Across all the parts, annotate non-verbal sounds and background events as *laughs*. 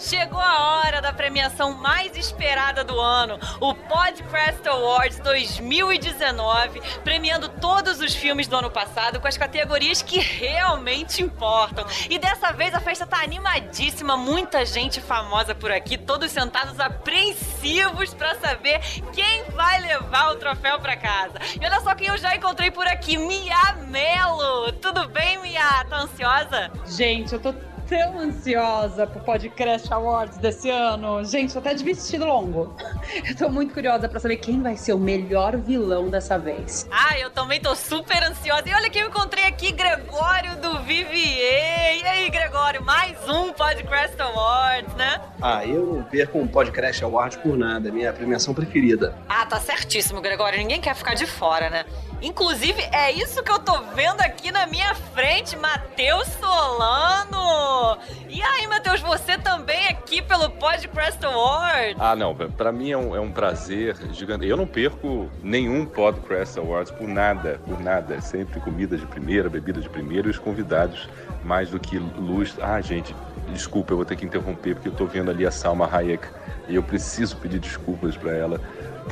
Chegou a hora da premiação mais esperada do ano, o Podcast Awards 2019, premiando todos os filmes do ano passado com as categorias que realmente importam. E dessa vez a festa tá animadíssima, muita gente famosa por aqui, todos sentados apreensivos para saber quem vai levar o troféu para casa. E olha só quem eu já encontrei por aqui, Mia Mello. Tudo bem, Mia? Tá ansiosa? Gente, eu tô tão ansiosa pro Podcast Awards desse ano. Gente, até de vestido longo. *laughs* Eu tô muito curiosa para saber quem vai ser o melhor vilão dessa vez. Ah, eu também tô super ansiosa. E olha quem eu encontrei aqui, Gregório do Vivier. E aí, Gregório, mais um Podcast Awards, né? Ah, eu não perco um Podcast Awards por nada. Minha premiação preferida. Ah, tá certíssimo, Gregório. Ninguém quer ficar de fora, né? Inclusive, é isso que eu tô vendo aqui na minha frente, Matheus Solano. E aí, Matheus, você também aqui pelo Podcast Awards? Ah, não, pra mim é um, é um prazer gigante. Eu não perco nenhum Podcast Awards por nada, por nada. É sempre comida de primeira, bebida de primeira e os convidados mais do que luz. Ah, gente, desculpa, eu vou ter que interromper porque eu tô vendo ali a Salma Hayek e eu preciso pedir desculpas para ela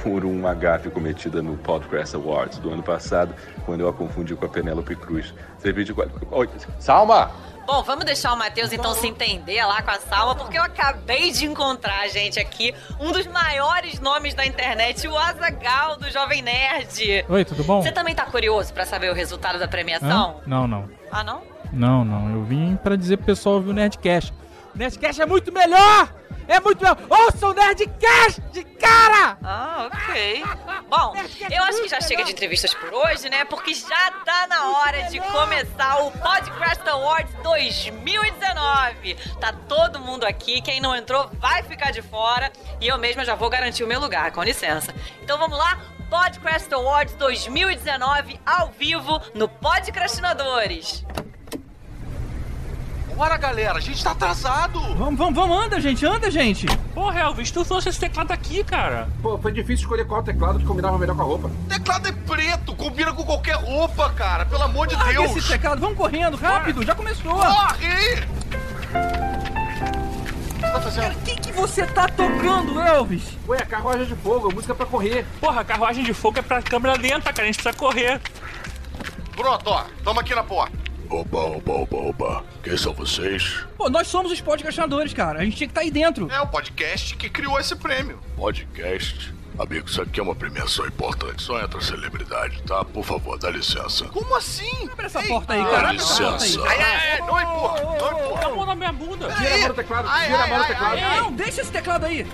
por uma gafe cometida no Podcast Awards do ano passado, quando eu a confundi com a Penélope Cruz. Serviu de... Oi, Salma! Bom, vamos deixar o Matheus então se entender lá com a Salma, porque eu acabei de encontrar, gente, aqui um dos maiores nomes da internet, o Azagal do Jovem Nerd. Oi, tudo bom? Você também tá curioso para saber o resultado da premiação? Hã? Não, não. Ah, não? Não, não. Eu vim para dizer pro pessoal ouvir o Nerdcast. O Nerdcast é muito melhor! É muito melhor! Ouça o Nerdcast, cara! Ah, ok. Bom, eu acho que já chega de entrevistas por hoje, né? Porque já tá na hora de começar o Podcast Awards 2019. Tá todo mundo aqui, quem não entrou vai ficar de fora. E eu mesma já vou garantir o meu lugar, com licença. Então vamos lá, Podcast Awards 2019 ao vivo no Podcrastinadores. Bora, galera, a gente tá atrasado. Vamos, vamos, vamos, anda, gente, anda, gente. Porra, Elvis, tu trouxe esse teclado aqui, cara. Pô, foi difícil escolher qual teclado que combinava melhor com a roupa. Teclado é preto, combina com qualquer roupa, cara. Pelo amor de Larga Deus. esse teclado, vamos correndo, rápido, já começou. Corre! O que você tá fazendo? Cara, o que, que você tá tocando, Elvis? Ué, carruagem de fogo, música pra correr. Porra, carruagem de fogo é pra câmera lenta, cara. A gente precisa correr. Pronto, ó. Tamo aqui na porta. Opa, opa, opa, opa. Quem são vocês? Pô, nós somos os podcastinadores, cara. A gente tinha que estar aí dentro. É o podcast que criou esse prêmio. Podcast? Amigo, isso aqui é uma premiação importante. Só entra celebridade, tá? Por favor, dá licença. Como assim? Abre essa Ei, porta aí, dá cara. Essa porta aí. licença. Ai, ai, ai, não empurra, não Bota a empurra. mão na minha bunda. Tira a mão do teclado, Ai, tira a mão do teclado. ai, ai. Não, deixa esse teclado aí.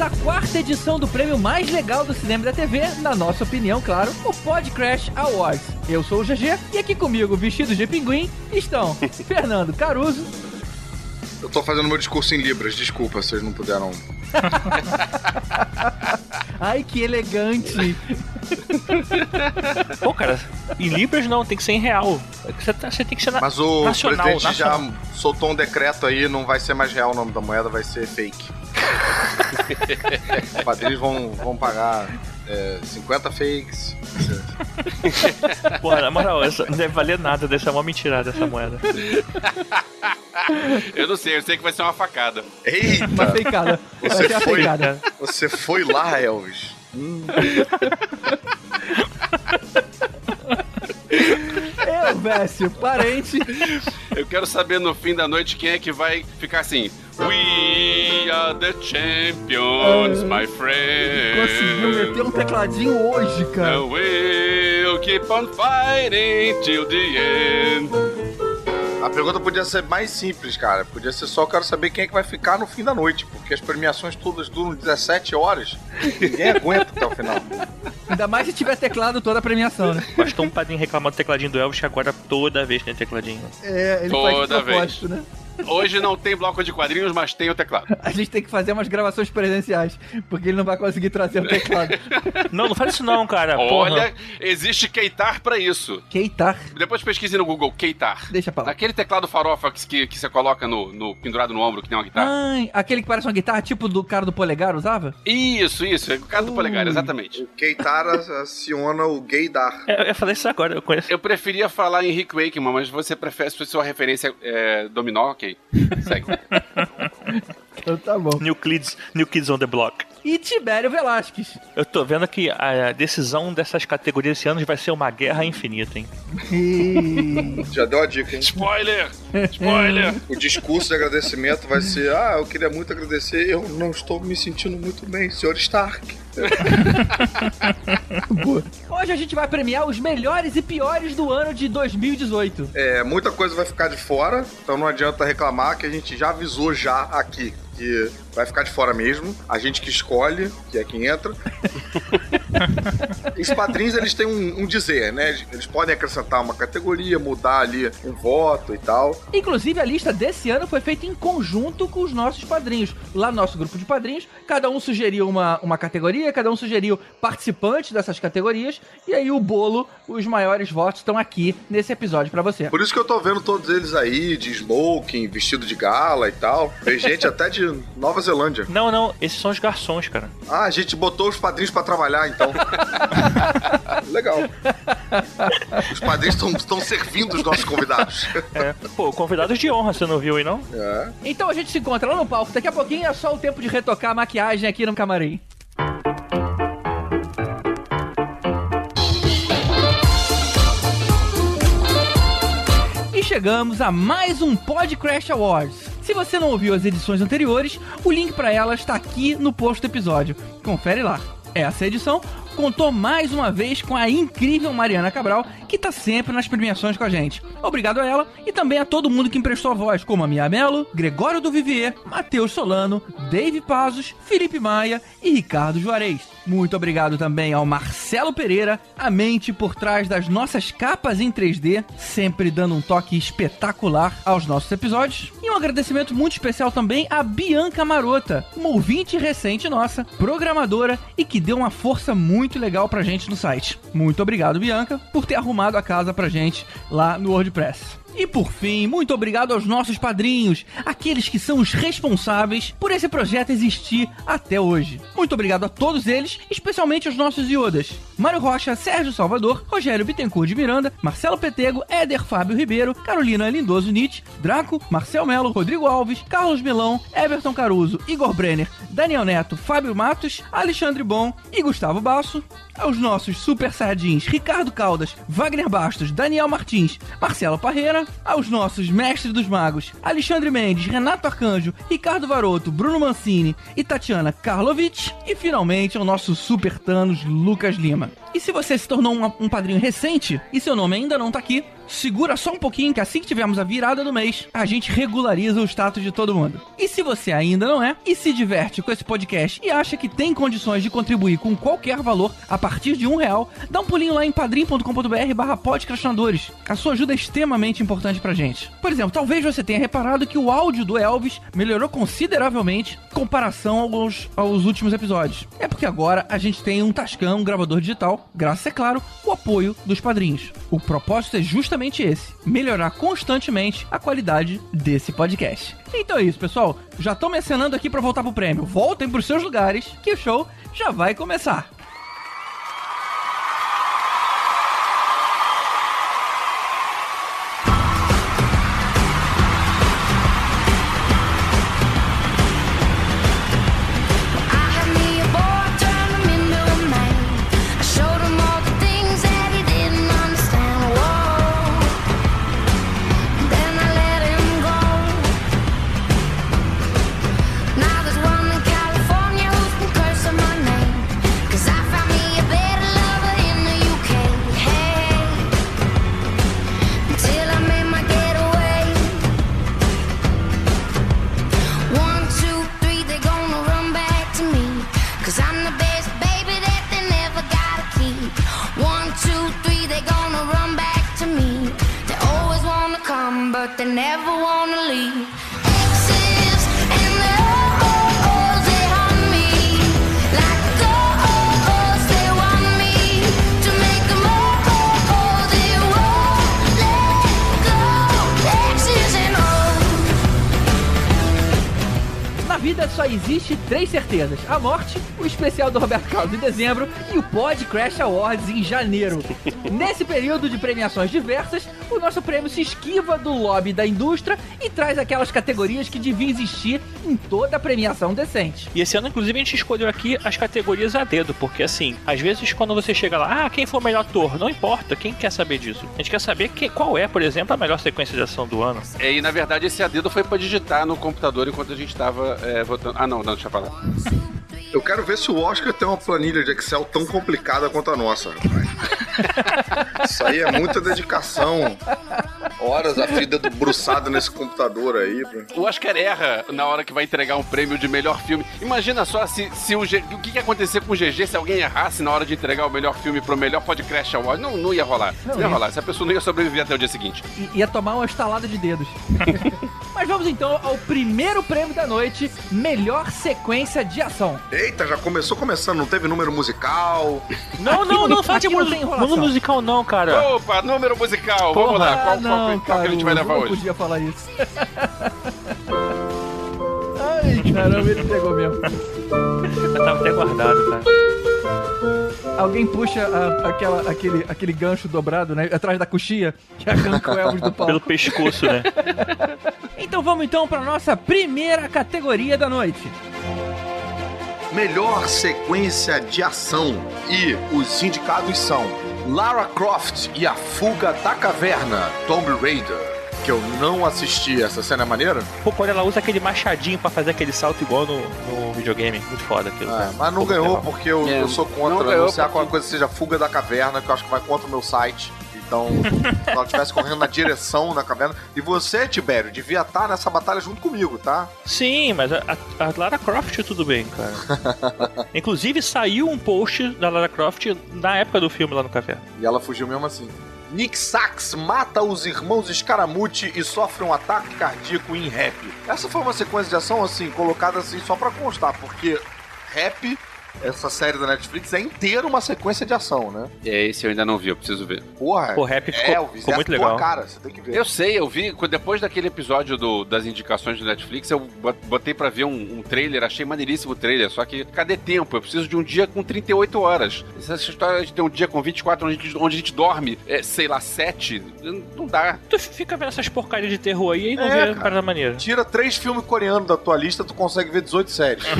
À quarta edição do prêmio mais legal do cinema e da TV, na nossa opinião, claro, o Podcrash Awards. Eu sou o GG e aqui comigo, vestidos de pinguim, estão *laughs* Fernando Caruso, Eu tô fazendo meu discurso em Libras, desculpa, vocês não puderam. *laughs* ai que elegante, *laughs* Pô, cara, em Libras não, tem que ser em real. Você, tá- você tem que ser na, Mas o nacional. presidente nacional. já soltou um decreto aí, não vai ser mais real o nome da moeda, vai ser fake. Os padrinhos vão, vão pagar é, 50 fakes. Pô, na moral, essa, não deve valer nada, deve ser uma mentirada essa moeda. Eu não sei, eu sei que vai ser uma facada. uma Eita! feicada, vai Você foi, feicada. você foi lá, Elvis. Eu, *laughs* Vécio, parente, Eu quero saber no fim da noite quem é que vai ficar assim. We are the champions, my conseguiu meter friend. um tecladinho hoje, cara. And we'll keep on fighting till the end. A pergunta podia ser mais simples, cara. Podia ser só eu quero saber quem é que vai ficar no fim da noite, porque as premiações todas duram 17 horas. Ninguém aguenta até o final. Ainda mais se tiver teclado toda a premiação, né? Bastou um padrinho reclamando do tecladinho do Elvis, que agora toda vez tem tecladinho. É, ele Toda faz de vez. propósito, né? Hoje não tem bloco de quadrinhos, mas tem o teclado. A gente tem que fazer umas gravações presenciais, porque ele não vai conseguir trazer o teclado. *laughs* Não, não faz isso não, cara. Porra. Olha, existe Keitar pra isso. Keitar. Depois pesquise no Google Keitar. Deixa pra lá. Aquele teclado farofa que, que, que você coloca no, no pendurado no ombro, que nem uma guitarra. Ai, aquele que parece uma guitarra, tipo do cara do polegar usava? Isso, isso. É o cara do polegar, exatamente. O Keitara aciona o gaydar. Eu ia falar isso agora, eu conheço. Eu preferia falar em Rick Wakeman, mas você prefere se sua referência é dominó, ok. Segue. Então tá bom. New Kids, New Kids on the Block. E Tibério Velasquez. Eu tô vendo que a decisão dessas categorias esse ano vai ser uma guerra infinita, hein? *laughs* Já deu a dica, hein? Spoiler! Spoiler! O discurso de agradecimento vai ser: Ah, eu queria muito agradecer, eu não estou me sentindo muito bem, Sr. Stark. *laughs* Boa. Hoje a gente vai premiar os melhores e piores do ano de 2018. É, muita coisa vai ficar de fora, então não adianta reclamar que a gente já avisou já aqui. Que vai ficar de fora mesmo. A gente que escolhe, que é quem entra. *laughs* Os padrinhos, eles têm um, um dizer, né? Eles podem acrescentar uma categoria, mudar ali um voto e tal. Inclusive, a lista desse ano foi feita em conjunto com os nossos padrinhos. Lá no nosso grupo de padrinhos, cada um sugeriu uma, uma categoria, cada um sugeriu participantes dessas categorias, e aí o bolo, os maiores votos estão aqui nesse episódio pra você. Por isso que eu tô vendo todos eles aí, de smoking, vestido de gala e tal. Tem gente até de Nova Zelândia. Não, não, esses são os garçons, cara. Ah, a gente botou os padrinhos pra trabalhar, então. *laughs* Legal. Os padrinhos estão servindo os nossos convidados. É. Pô, convidados de honra, você não viu aí, não? É. Então a gente se encontra lá no palco. Daqui a pouquinho é só o tempo de retocar a maquiagem aqui no camarim. E chegamos a mais um Podcrash Awards. Se você não ouviu as edições anteriores, o link para elas está aqui no post do episódio. Confere lá. Essa edição contou mais uma vez com a incrível Mariana Cabral, que tá sempre nas premiações com a gente. Obrigado a ela e também a todo mundo que emprestou a voz, como a Mia Mello, Gregório do Vivier, Matheus Solano, Dave Pazos, Felipe Maia e Ricardo Juarez. Muito obrigado também ao Marcelo Pereira, a mente por trás das nossas capas em 3D, sempre dando um toque espetacular aos nossos episódios. E um agradecimento muito especial também a Bianca Marota, uma ouvinte recente nossa, programadora e que deu uma força muito legal pra gente no site. Muito obrigado, Bianca, por ter arrumado a casa pra gente lá no WordPress. E por fim, muito obrigado aos nossos padrinhos, aqueles que são os responsáveis por esse projeto existir até hoje. Muito obrigado a todos eles, especialmente aos nossos iodas. Mário Rocha, Sérgio Salvador, Rogério Bittencourt de Miranda, Marcelo Petego, Éder Fábio Ribeiro, Carolina Lindoso Nietzsche, Draco, Marcel Melo, Rodrigo Alves, Carlos Milão, Everton Caruso, Igor Brenner, Daniel Neto, Fábio Matos, Alexandre Bom e Gustavo Basso, aos nossos super sardins Ricardo Caldas, Wagner Bastos, Daniel Martins, Marcelo Parreira, aos nossos mestres dos magos Alexandre Mendes, Renato Arcanjo, Ricardo Varoto, Bruno Mancini e Tatiana Karlovic, e finalmente ao nosso super Thanos Lucas Lima. E se você se tornou um, um padrinho recente e seu nome ainda não tá aqui, segura só um pouquinho que assim que tivermos a virada do mês, a gente regulariza o status de todo mundo. E se você ainda não é e se diverte com esse podcast e acha que tem condições de contribuir com qualquer valor a partir de um real, dá um pulinho lá em padrim.com.br barra podcastinadores. A sua ajuda é extremamente importante pra gente. Por exemplo, talvez você tenha reparado que o áudio do Elvis melhorou consideravelmente em comparação aos, aos últimos episódios. É porque agora a gente tem um Tascam, um gravador digital, graças, é claro, ao apoio dos padrinhos. O propósito é justamente esse: melhorar constantemente a qualidade desse podcast. Então é isso, pessoal. Já estão me acenando aqui para voltar pro prêmio. Voltem pros seus lugares, que o show já vai começar. Certezas: a morte, o especial do Roberto Carlos em dezembro e o Pod Crash Awards em janeiro. *laughs* Nesse período de premiações diversas, o nosso prêmio se esquiva do lobby da indústria e traz aquelas categorias que deviam existir em toda premiação decente. E esse ano, inclusive, a gente escolheu aqui as categorias a dedo, porque assim, às vezes quando você chega lá, ah, quem foi o melhor ator? Não importa, quem quer saber disso? A gente quer saber que, qual é, por exemplo, a melhor sequência de ação do ano. É, e na verdade esse a dedo foi pra digitar no computador enquanto a gente tava é, votando. Ah, não, não, deixa eu falar. Eu quero ver se o Oscar tem uma planilha de Excel tão complicada quanto a nossa, rapaz. *laughs* Isso aí é muita dedicação. Horas a vida debruçada nesse computador aí. O Oscar erra na hora que vai entregar um prêmio de melhor filme. Imagina só se, se o, G... o que ia acontecer com o GG se alguém errasse na hora de entregar o melhor filme pro melhor podcast award. Não, não ia rolar. Não, não ia rolar. Essa pessoa não ia sobreviver até o dia seguinte. I ia tomar uma estalada de dedos. *laughs* Mas vamos então ao primeiro prêmio da noite: melhor sequência de ação. Eita, já começou começando, não teve número musical. Não, não, não fala de número musical, não, cara. Opa, número musical. Porra, Vamos lá, qual, não, qual, qual que a gente vai levar não hoje? Não podia falar isso. *laughs* Ai, caramba, ele pegou mesmo. Eu tava até guardado, cara. Alguém puxa a- aquela, aquele, aquele gancho dobrado, né? Atrás da coxia, que arranca o Elvis do palco. Pelo pescoço, né? *laughs* Então vamos então para nossa primeira categoria da noite. Melhor sequência de ação. E os indicados são Lara Croft e a Fuga da Caverna, Tomb Raider. Que eu não assisti. Essa cena é maneira? Pô, quando ela usa aquele machadinho pra fazer aquele salto igual no, no videogame. Muito foda aquilo. É, mas não Pô, ganhou legal. porque eu, É, eu sou não contra ganhou anunciar porque- qualquer coisa que seja Fuga da Caverna, que eu acho que vai contra o meu site. Então, se ela estivesse correndo na direção da caverna. E você, Tibério, devia estar nessa batalha junto comigo, tá? Sim, mas a, a- Lara Croft tudo bem, cara. *laughs* Inclusive saiu um post da Lara Croft na época do filme lá no café. E ela fugiu mesmo assim. Nick Sachs mata os irmãos Scaramucci e sofre um ataque cardíaco em rap. Essa foi uma sequência de ação, assim, colocada assim só pra constar, porque rap, essa série da Netflix, é inteira uma sequência de ação, né? É, esse eu ainda não vi, eu preciso ver. Porra, Pô, rap ficou- Elvis, ficou é muito legal. cara, você tem que ver. Eu sei, eu vi, depois daquele episódio do- das indicações do Netflix, eu bot- botei pra ver um, um trailer, achei maneiríssimo o trailer, só que cadê tempo? Eu preciso de um dia com 38 horas. Essa história de ter um dia com 24 onde a gente, onde a gente dorme, é, sei lá, 7, não dá. Tu fica vendo essas porcarias de terror aí e não É, vê cara. parada maneira. Tira três filmes coreanos da tua lista, tu consegue ver 18 séries. *laughs*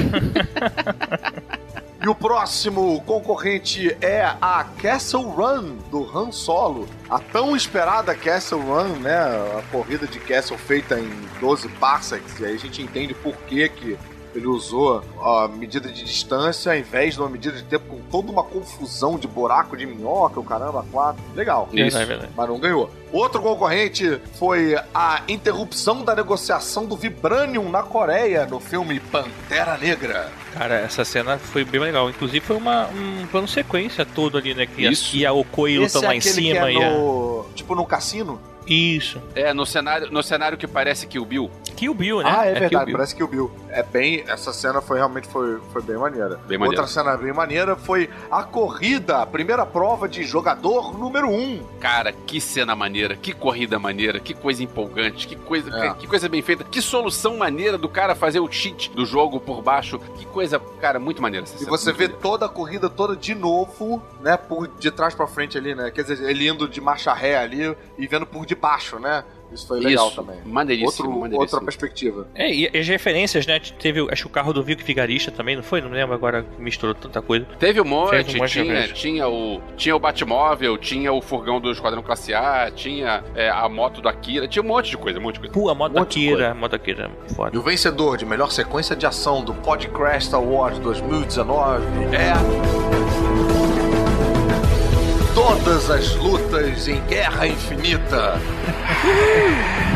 E o próximo concorrente é a Castle Run do Han Solo. A tão esperada Castle Run, né? A corrida de Castle feita em 12 parsecs. E aí a gente entende por que que ele usou a medida de distância ao invés de uma medida de tempo com toda uma confusão de buraco de minhoca, o caramba, quatro. Legal. Isso. Verdade, verdade. Mas não ganhou. Outro concorrente foi a interrupção da negociação do Vibranium na Coreia no filme Pantera Negra. Cara, essa cena foi bem legal. Inclusive foi uma, um plano sequência todo ali, né? Que Isso. E a Okoi é lá em cima. que e é a... no... Tipo no cassino? Isso. É, no cenário, no cenário que parece que o Bill. Kill Bill, né? Ah, é, Kill verdade, Bill. parece que o Bill. É bem. Essa cena foi realmente foi, foi bem maneira. Bem. Outra cena bem maneira foi a corrida, a primeira prova de jogador número 1. Um. Cara, que cena maneira, que corrida maneira, que coisa empolgante, que coisa, É. que, que coisa bem feita, que solução maneira do cara fazer o cheat do jogo por baixo. Que coisa, cara, muito maneira essa E cena, você vê maneira. toda a corrida toda de novo, né? Por de trás pra frente ali, né? Quer dizer, ele indo de marcha ré ali e vendo por debaixo, né? Isso foi legal Isso, também. maneiríssimo, Outro, maneiríssimo. outra perspectiva. É, e as referências, né? Teve, acho que o carro do Vico Figarista também, não foi? Não lembro agora, misturou tanta coisa. Teve um monte, um monte tinha, tinha, o, tinha o Batmóvel, tinha o furgão do Esquadrão Classe A, tinha é, a moto do Akira, tinha um monte de coisa, um monte de coisa. Pô, a moto Um monte de Akira, a moto Akira, E foda. o vencedor de melhor sequência de ação do Podcast Awards 2019 é. Todas as lutas em Guerra Infinita. *laughs*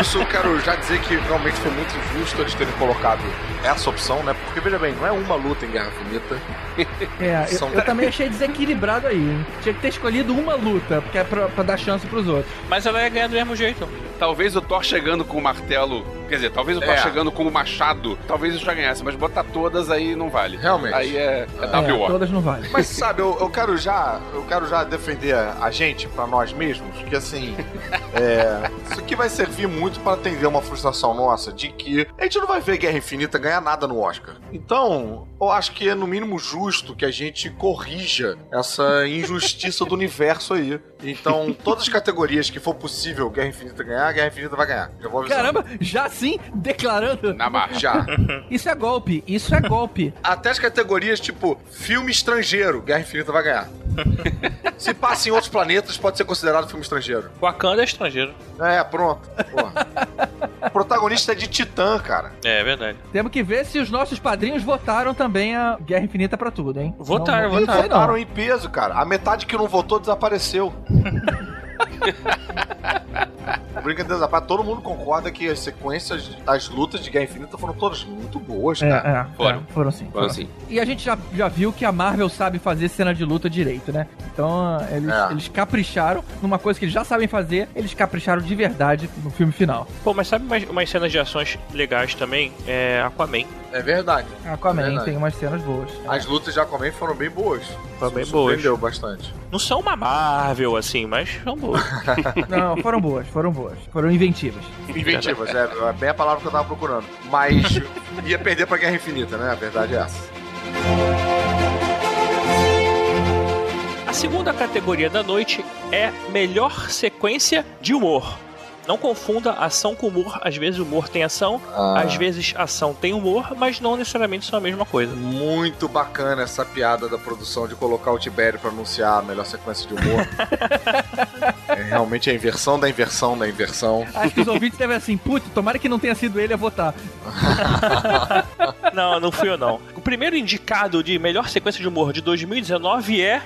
Isso eu quero já dizer que realmente foi muito injusto eles terem colocado essa opção, né? Porque, veja bem, não é uma luta em Guerra Infinita. É, eu, São- eu também achei desequilibrado aí. Tinha que ter escolhido uma luta, porque é pra, pra dar chance pros outros. Mas ela ia ganhar do mesmo jeito. Talvez o Thor chegando com o martelo Quer dizer, talvez eu tô É. chegando como machado, talvez eu já ganhasse, mas botar todas aí não vale. Realmente. Aí é, é É, WO. todas não valem. Mas *laughs* sabe, eu, eu quero já, eu quero já defender a gente pra nós mesmos, que assim, *laughs* é, isso aqui vai servir muito pra atender uma frustração nossa de que a gente não vai ver Guerra Infinita ganhar nada no Oscar. Então, eu acho que é no mínimo justo que a gente corrija essa injustiça do universo aí. Então, todas as categorias que for possível Guerra Infinita ganhar, Guerra Infinita vai ganhar. Já vou avisando. Caramba, já assim, declarando. Na marcha. Já. *laughs* Isso é golpe, isso é golpe. Até as categorias tipo filme estrangeiro, Guerra Infinita vai ganhar. *laughs* Se passa em outros planetas, pode ser considerado filme estrangeiro. Wakanda é estrangeiro. É, pronto. Porra. O protagonista é de Titã, cara. É, é verdade. Temos que ver se os nossos padrinhos votaram também a Guerra Infinita pra tudo, hein? Votaram, Não- não. votaram em peso, cara. A metade que não votou desapareceu. *laughs* Brincadeira, rapaz, todo mundo concorda que as sequências, as lutas de Guerra Infinita foram todas muito boas, É, cara. é, Foram. é, foram sim. Então, assim, E a gente já, já viu que a Marvel sabe fazer cena de luta direito, né? Então eles, É. eles capricharam numa coisa que eles já sabem fazer, eles capricharam de verdade no filme final. Pô, mas sabe umas, umas cenas de ações legais também? É Aquaman. É verdade. Aquaman Verdade. tem umas cenas boas. As lutas de Aquaman foram bem boas. Foram bem boas. Surpreendeu bastante. Não são uma Marvel, assim, mas são boas. *laughs* Não, foram boas, foram boas. Foram inventivas. Inventivas, é, é bem a palavra que eu tava procurando. Mas *laughs* ia perder pra Guerra Infinita, né? A verdade é essa. A segunda categoria da noite é melhor sequência de humor. Não confunda ação com humor. Às vezes o humor tem ação, Ah. às vezes ação tem humor, mas não necessariamente são a mesma coisa. Muito bacana essa piada da produção de colocar o Tibério pra anunciar a melhor sequência de humor. *laughs* é realmente a inversão da inversão da inversão. Acho que os ouvintes devem assim, putz, tomara que não tenha sido ele a votar. *laughs* Não, não fui eu não. O primeiro indicado de melhor sequência de humor de 2019 é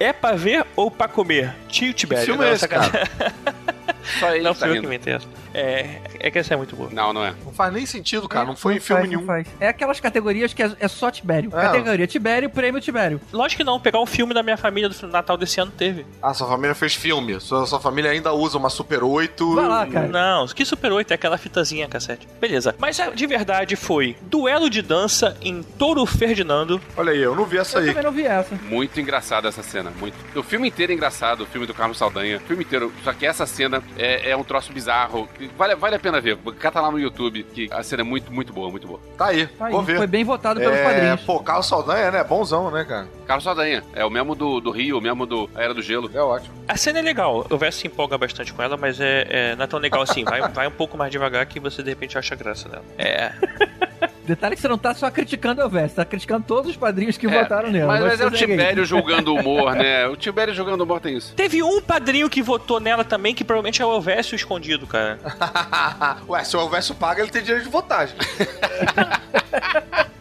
É pra ver ou pra comer? Tio Tibério. Filme Não, é esse, sacanagem. *laughs* Só ele Não tá fui eu que rindo. inventei essa. É, é que essa é muito boa. Não, não é. Não faz nem sentido, cara. Não foi em Não filme faz, nenhum. faz. É aquelas categorias que é, é só Tibério. É. Categoria Tibério, prêmio Tibério. Lógico que não, pegar o filme da minha família do Natal desse ano teve. Ah, sua família fez filme. Sua, sua família ainda usa uma Super 8. Vai lá, cara. Não, que Super 8 é aquela fitazinha cassete. Beleza. Mas a- de verdade foi duelo de dança em Touro Ferdinando. Olha aí, eu não vi essa Eu aí. também não vi essa. Muito engraçada essa cena, muito. O filme inteiro é engraçado, o filme do Carlos Saldanha, o filme inteiro. Só que essa cena é, é um troço bizarro. Vale, vale a pena ver. Cata lá no YouTube, que a cena é muito, muito boa, muito boa. Tá aí, Tá aí, vou ver. Foi bem votado pelos é, padrinhos. pô, Carlos Saldanha, né? Bonzão, né, cara? Carlos Saldanha, é o mesmo do, do Rio, o mesmo do Era do Gelo. É ótimo. A cena é legal, o Verso se empolga bastante com ela, mas é, é- não é tão legal assim. Vai, vai um pouco mais devagar que você de repente acha graça dela. É. *laughs* Detalhe que você não tá só criticando a Vesta, tá criticando todos os padrinhos que É, votaram nela. Mas, mas é o. Tibério julgando o humor, né? *laughs* O Tibério julgando o humor tem isso. Teve um padrinho que votou nela também, que provavelmente é o Elvésio escondido, cara. *laughs* Ué, se o Elvésio paga, ele tem direito de votar. gente. *laughs*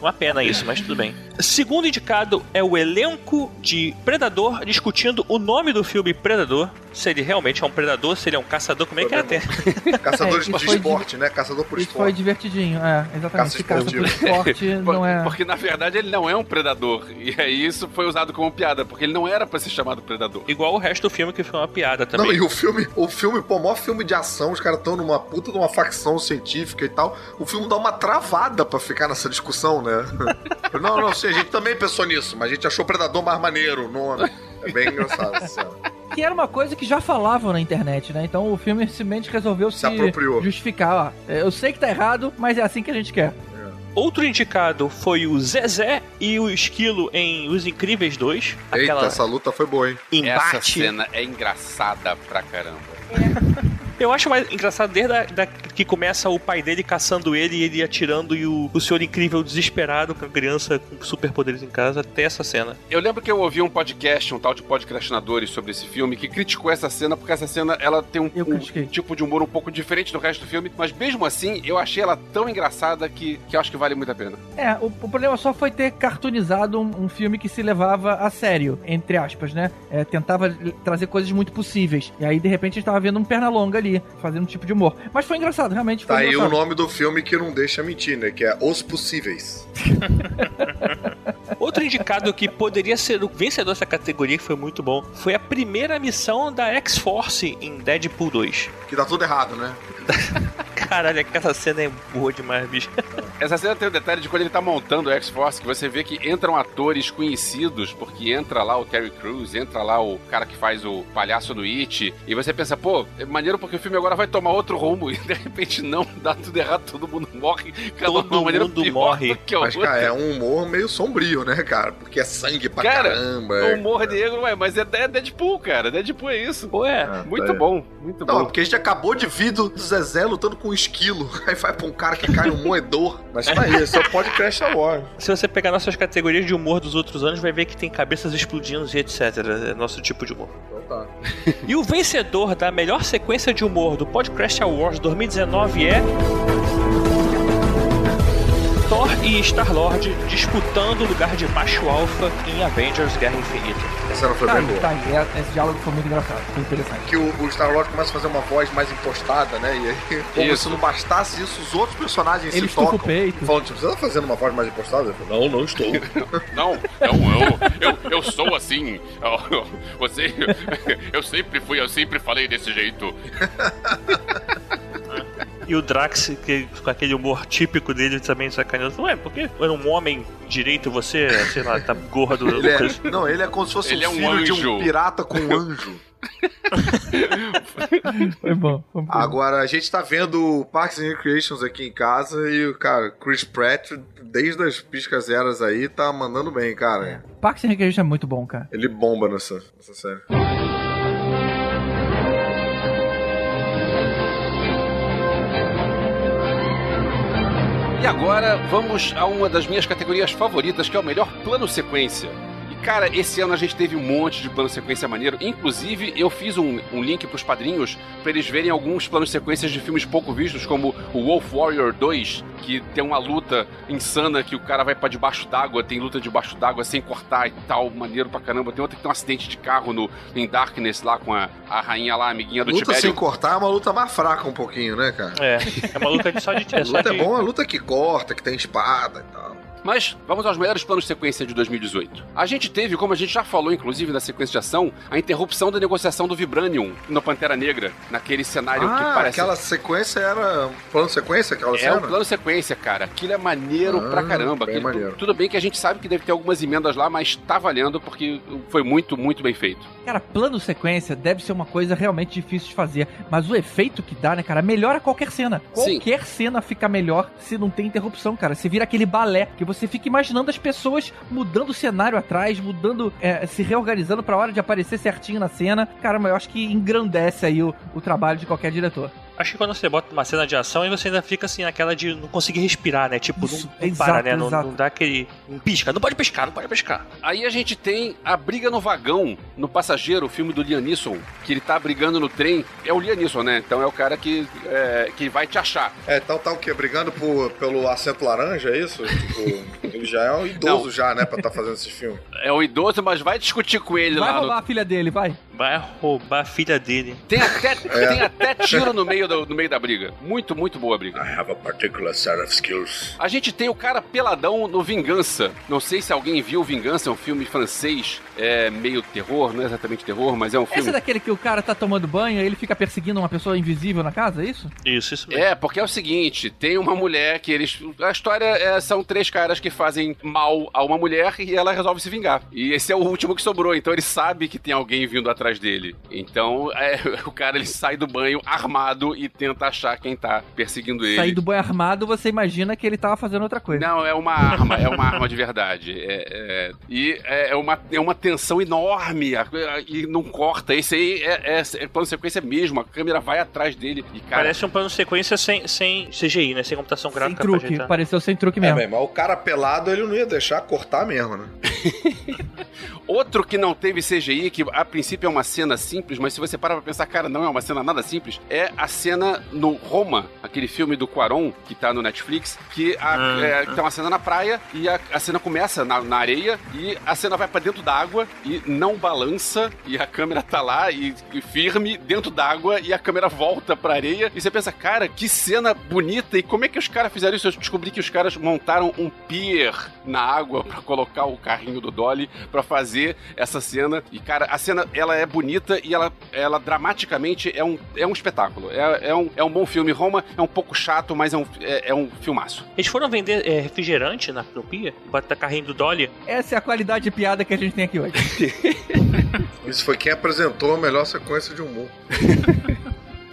Uma pena isso, mas tudo bem. Segundo indicado é o elenco de Predador discutindo o nome do filme Predador. Se ele realmente é um predador, se ele é um caçador, como é que é até? *laughs* Caçador É, de foi esporte, né? Caçador por Isso foi esporte. divertidinho, é, exatamente. Caça caça por esporte *laughs* não é. Porque na verdade ele não é um predador. E aí isso foi usado como piada, porque ele não era pra ser chamado predador. Igual o resto do filme, que foi uma piada Não, também. e o filme, o filme, pô, maior filme de ação, os caras estão numa puta de uma facção científica e tal. O filme dá uma travada pra ficar nessa discussão, né? *laughs* não, não, sim, a gente também pensou nisso, mas a gente achou o Predador mais maneiro, o nome. É bem engraçado essa cena. Que era uma coisa que já falavam na internet, né? Então o filme simplesmente resolveu se, apropriou. justificar. Ó, eu sei que tá errado, mas é assim que a gente quer. Outro indicado foi o Zezé e o Esquilo em Os Incríveis 2. Eita, Aquela essa luta foi boa, hein? Essa embate. cena é engraçada pra caramba. *laughs* Eu acho mais engraçado desde a, da, que começa o pai dele caçando ele e ele atirando e o, o senhor incrível desesperado com a criança com superpoderes em casa até essa cena. Eu lembro que eu ouvi um podcast, um tal de podcastinadores sobre esse filme, que criticou essa cena, porque essa cena ela tem um, um tipo de humor um pouco diferente do resto do filme, mas mesmo assim eu achei ela tão engraçada que, que eu acho que vale muito a pena. É, o, o problema só foi ter cartoonizado um, um filme que se levava a sério, entre aspas, né? É, tentava trazer coisas muito possíveis. E aí, de repente, a gente tava vendo um perna longa ali, fazendo um tipo de humor. Mas foi engraçado, realmente foi Tá aí o engraçado. nome do filme que não deixa mentir, né? Que é Os Possíveis. *laughs* Outro indicado que poderia ser o vencedor dessa categoria, que foi muito bom, foi a primeira missão da X-Force em Deadpool 2. Que dá tudo errado, né? *laughs* Caralho, aquela cena é boa demais, bicho. Essa cena tem o detalhe de quando ele tá montando o X-Force, que você vê que entram atores conhecidos, porque entra lá o Terry Crews, entra lá o cara que faz o palhaço do It, e você pensa, pô, é maneiro porque o filme agora vai tomar outro rumo, e de repente não, dá tudo errado, todo mundo morre, cada um Todo maneira mundo pior morre. do que Mas, outra. cara, é um humor meio sombrio, né, cara? Porque é sangue pra Cara, caramba. O é- humor negro, ué, mas é, é Deadpool, cara. Deadpool é isso. Ué, Ah, Muito tá. bom, muito Não, bom. porque a gente acabou de vir do Zezé lutando com um esquilo. *laughs* Aí vai pra um cara que cai no moedor. Mas tá aí, esse é o podcast Award. se você pegar nossas categorias de humor dos outros anos, vai ver que tem cabeças explodindo e etc. É nosso tipo de humor. Então tá. E o vencedor da melhor sequência de humor do Podcast Awards 2019 é. Thor e Star-Lord disputando o lugar de macho alfa em Avengers Guerra Infinita. Não foi Tá bem aí, boa. tá aí. É- Esse diálogo foi muito engraçado. Foi interessante. Que o, o Star-Lord começa a fazer uma voz mais impostada, né? E aí, *laughs* como Isso. se não bastasse isso, os outros personagens Ele se tocam. o peito. Falando, tipo, você tá fazendo uma voz mais impostada? Eu falo, Não, não estou. *laughs* Não, não, eu, eu, eu sou assim. Eu- Você. *laughs* Eu sempre fui, eu sempre falei desse jeito. E o Drax, que, com aquele humor típico dele, também sacaneando. Ué, por que era um homem direito você, sei lá, tá gordo? Ele Lucas? é, não, ele é como se fosse Ele um é um filho de anjo. um pirata com um anjo. *laughs* Foi bom. Foi bom. Agora, a gente tá vendo Parks and Recreations aqui em casa e, cara, Chris Pratt, desde as piscas zeras aí, tá mandando bem, cara. Parks and Recreation é muito bom, cara. Ele bomba nessa, nessa série. E agora vamos a uma das minhas categorias favoritas, que é o melhor plano sequência. Cara, esse ano a gente teve um monte de plano sequência maneiro. Inclusive, eu fiz um, um link pros padrinhos pra eles verem alguns planos sequências de filmes pouco vistos, como o Wolf Warrior 2, que tem uma luta insana que o cara vai pra debaixo d'água, tem luta debaixo d'água sem cortar e tal, maneiro pra caramba. Tem outra que tem um acidente de carro no em Darkness lá com a, a rainha lá, a amiguinha do Luta Tibério. sem cortar é uma luta mais fraca um pouquinho, né, cara? É, é uma luta de só de. *laughs* É luta é bom, a luta que corta, que tem espada e tal. Mas vamos aos melhores planos de sequência de 2018. A gente teve, como a gente já falou, inclusive, na sequência de ação, a interrupção da negociação do Vibranium no Pantera Negra, naquele cenário que Ah, parece. aquela sequência era um plano sequência, aquela É cena? um plano sequência, cara. Aquilo é maneiro Ah, pra caramba. bem Aquilo- maneiro. Tudo bem que a gente sabe que deve ter algumas emendas lá, mas tá valendo porque foi muito, muito bem feito. Cara, plano sequência deve ser uma coisa realmente difícil de fazer. Mas o efeito que dá, né, cara, melhora qualquer cena. Sim. Qualquer cena fica melhor se não tem interrupção, cara. Você vira aquele balé que você fica imaginando as pessoas mudando o cenário atrás, mudando, é, se reorganizando pra hora de aparecer certinho na cena. Caramba, eu acho que engrandece aí o, o trabalho de qualquer diretor. Acho que quando você bota uma cena de ação e você ainda fica assim, naquela de não conseguir respirar, né? Tipo, Isso, não, não exato, para, né? Não, não dá aquele. Não pisca, não pode piscar, não pode piscar. Aí a gente tem a briga no vagão, no passageiro, o filme do Liam Neeson, que ele tá brigando no trem. É o Liam Neeson, né? Então é o cara que, é, que vai te achar. É, então tá o quê? Brigando por, pelo assento laranja, é isso? Tipo, *laughs* ele já é um idoso Não. já, né, pra tá fazendo esse filme. É o idoso, mas vai discutir com ele Vai lá. no- roubar a filha dele, vai. Vai roubar a filha dele. Tem até, É. tem até *laughs* tiro no meio, do, no meio da briga. Muito, muito boa a briga. I have a particular set of skills. A gente tem o cara peladão no Vingança. Não sei se alguém viu Vingança, é um filme francês, é meio terror, não é exatamente terror, mas é um Esse é filme. daquele que o cara tá tomando banho e ele fica perseguindo uma pessoa invisível na casa, é isso? Isso, isso mesmo. É, porque é o seguinte, tem uma mulher que eles. A história é, são três caras que fazem mal a uma mulher e ela resolve se vingar. E esse é o último que sobrou, então ele sabe que tem alguém vindo atrás dele. Então *laughs* é, o cara ele sai do banho armado e tenta achar quem tá perseguindo ele. Sair do banho armado, você imagina que ele tava fazendo outra coisa. Não, é uma arma, é uma arma de verdade. É, é- e é uma, é uma tensão enorme a- a- e não corta. Esse aí é, é, é plano sequência mesmo, a câmera vai atrás dele e, cara, Parece um plano de sequência sem, sem CGI, né? Sem computação sem gráfica pra truque, pareceu sem truque É, mesmo. bem, mas o cara pelado ele não ia deixar cortar mesmo, né? *laughs* Outro que não teve CGI, que a princípio é uma cena simples, mas se você parar pra pensar, cara, não é uma cena nada simples, é a cena no Roma, aquele filme do Quaron, que tá no Netflix, que a, Ah. é, tem uma cena na praia e a, a cena começa na, na areia e a cena vai pra dentro da água e não balança e a câmera tá lá e, e firme dentro d'água e a câmera volta pra areia e você pensa, cara, que cena bonita e como é que os caras fizeram isso? Eu descobri que os caras montaram um pier na água pra colocar o carrinho do Dolly pra fazer essa cena e cara, a cena ela é bonita e ela, ela dramaticamente é um, é um espetáculo, é, é, um, é um bom filme. Roma é um pouco chato, mas é um, é, é um filmaço. Eles foram vender é, refrigerante na Pia, bota carrinho do Dolly. Essa é a qualidade de piada que a gente tem aqui hoje. *laughs* Isso foi quem apresentou a melhor sequência de humor. *laughs*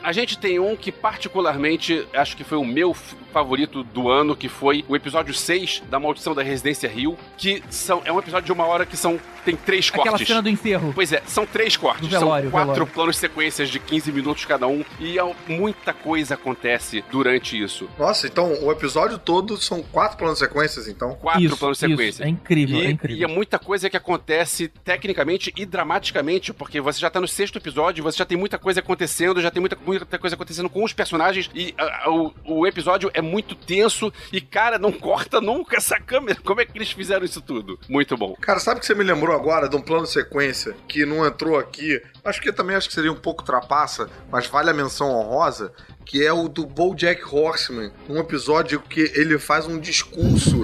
A gente tem um que particularmente acho que foi o meu favorito do ano, que foi o episódio 6 da Maldição da Residência Rio, que são, é um episódio de uma hora que são tem três Aquela cortes. cena do enterro. Pois é, são três cortes. Velório, são quatro velório. planos sequências de 15 minutos cada um. E é- muita coisa acontece durante isso. Nossa, então o episódio todo são quatro planos sequências, então. Quatro Isso, planos isso. sequência. É incrível, E, é incrível. e é muita coisa que acontece tecnicamente e dramaticamente, porque você já tá no sexto episódio, você já tem muita coisa acontecendo, já tem muita, muita coisa acontecendo com os personagens, e ah, o, o episódio é muito tenso, e cara, não *laughs* corta nunca essa câmera. Como é que eles fizeram isso tudo? Muito bom. Cara, sabe que você me lembrou agora de um plano sequência que não entrou aqui? Acho que também acho que seria um pouco trapaça, mas vale a menção honrosa, que é o do BoJack Horseman, um episódio que ele faz um discurso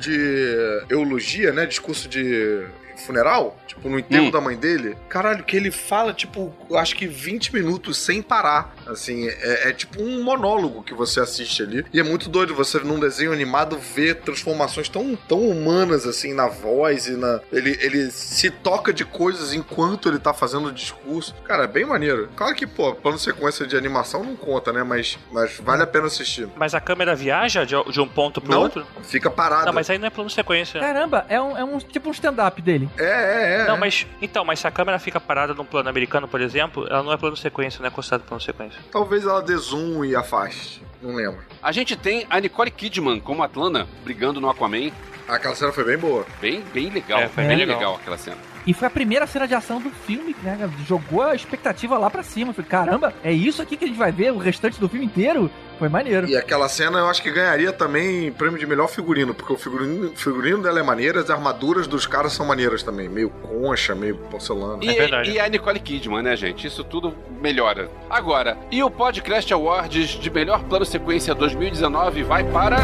de eulogia, né? Discurso de funeral, tipo no enterro Hum. da mãe dele. Caralho, que ele fala tipo, eu acho que 20 minutos sem parar, assim, é, é tipo um monólogo que você assiste ali. E é muito doido você num desenho animado ver transformações tão, tão humanas assim na voz e na ele, ele se toca de coisas enquanto ele tá fazendo o discurso. Cara, é bem maneiro. Claro que, pô, plano sequência de animação não conta, né? Mas, mas vale a pena assistir. Mas a câmera viaja de, de um ponto pro Não, outro? fica parado. Não, mas aí não é plano sequência. Caramba, é um, é um tipo um stand-up dele. É, é, é. Não, é. mas então, mas se a câmera fica parada num plano americano, por exemplo, ela não é plano sequência, não é considerado plano sequência. Talvez ela dê zoom e afaste. Não lembro. A gente tem a Nicole Kidman como Atlana brigando no Aquaman. Aquela cena foi bem boa. Bem, bem legal. É, foi bem bem legal. legal. aquela cena. E foi a primeira cena de ação do filme, né? Jogou a expectativa lá pra cima. Falei, caramba, é isso aqui que a gente vai ver o restante do filme inteiro? Foi maneiro. E aquela cena eu acho que ganharia também prêmio de melhor figurino, porque o figurino, figurino dela é maneiro, as armaduras dos caras são maneiras também. Meio concha, meio porcelana. E, É verdade. e a Nicole Kidman, né, gente? Isso tudo melhora. Agora, e o Podcast Awards de melhor plano sequência 2019 vai para.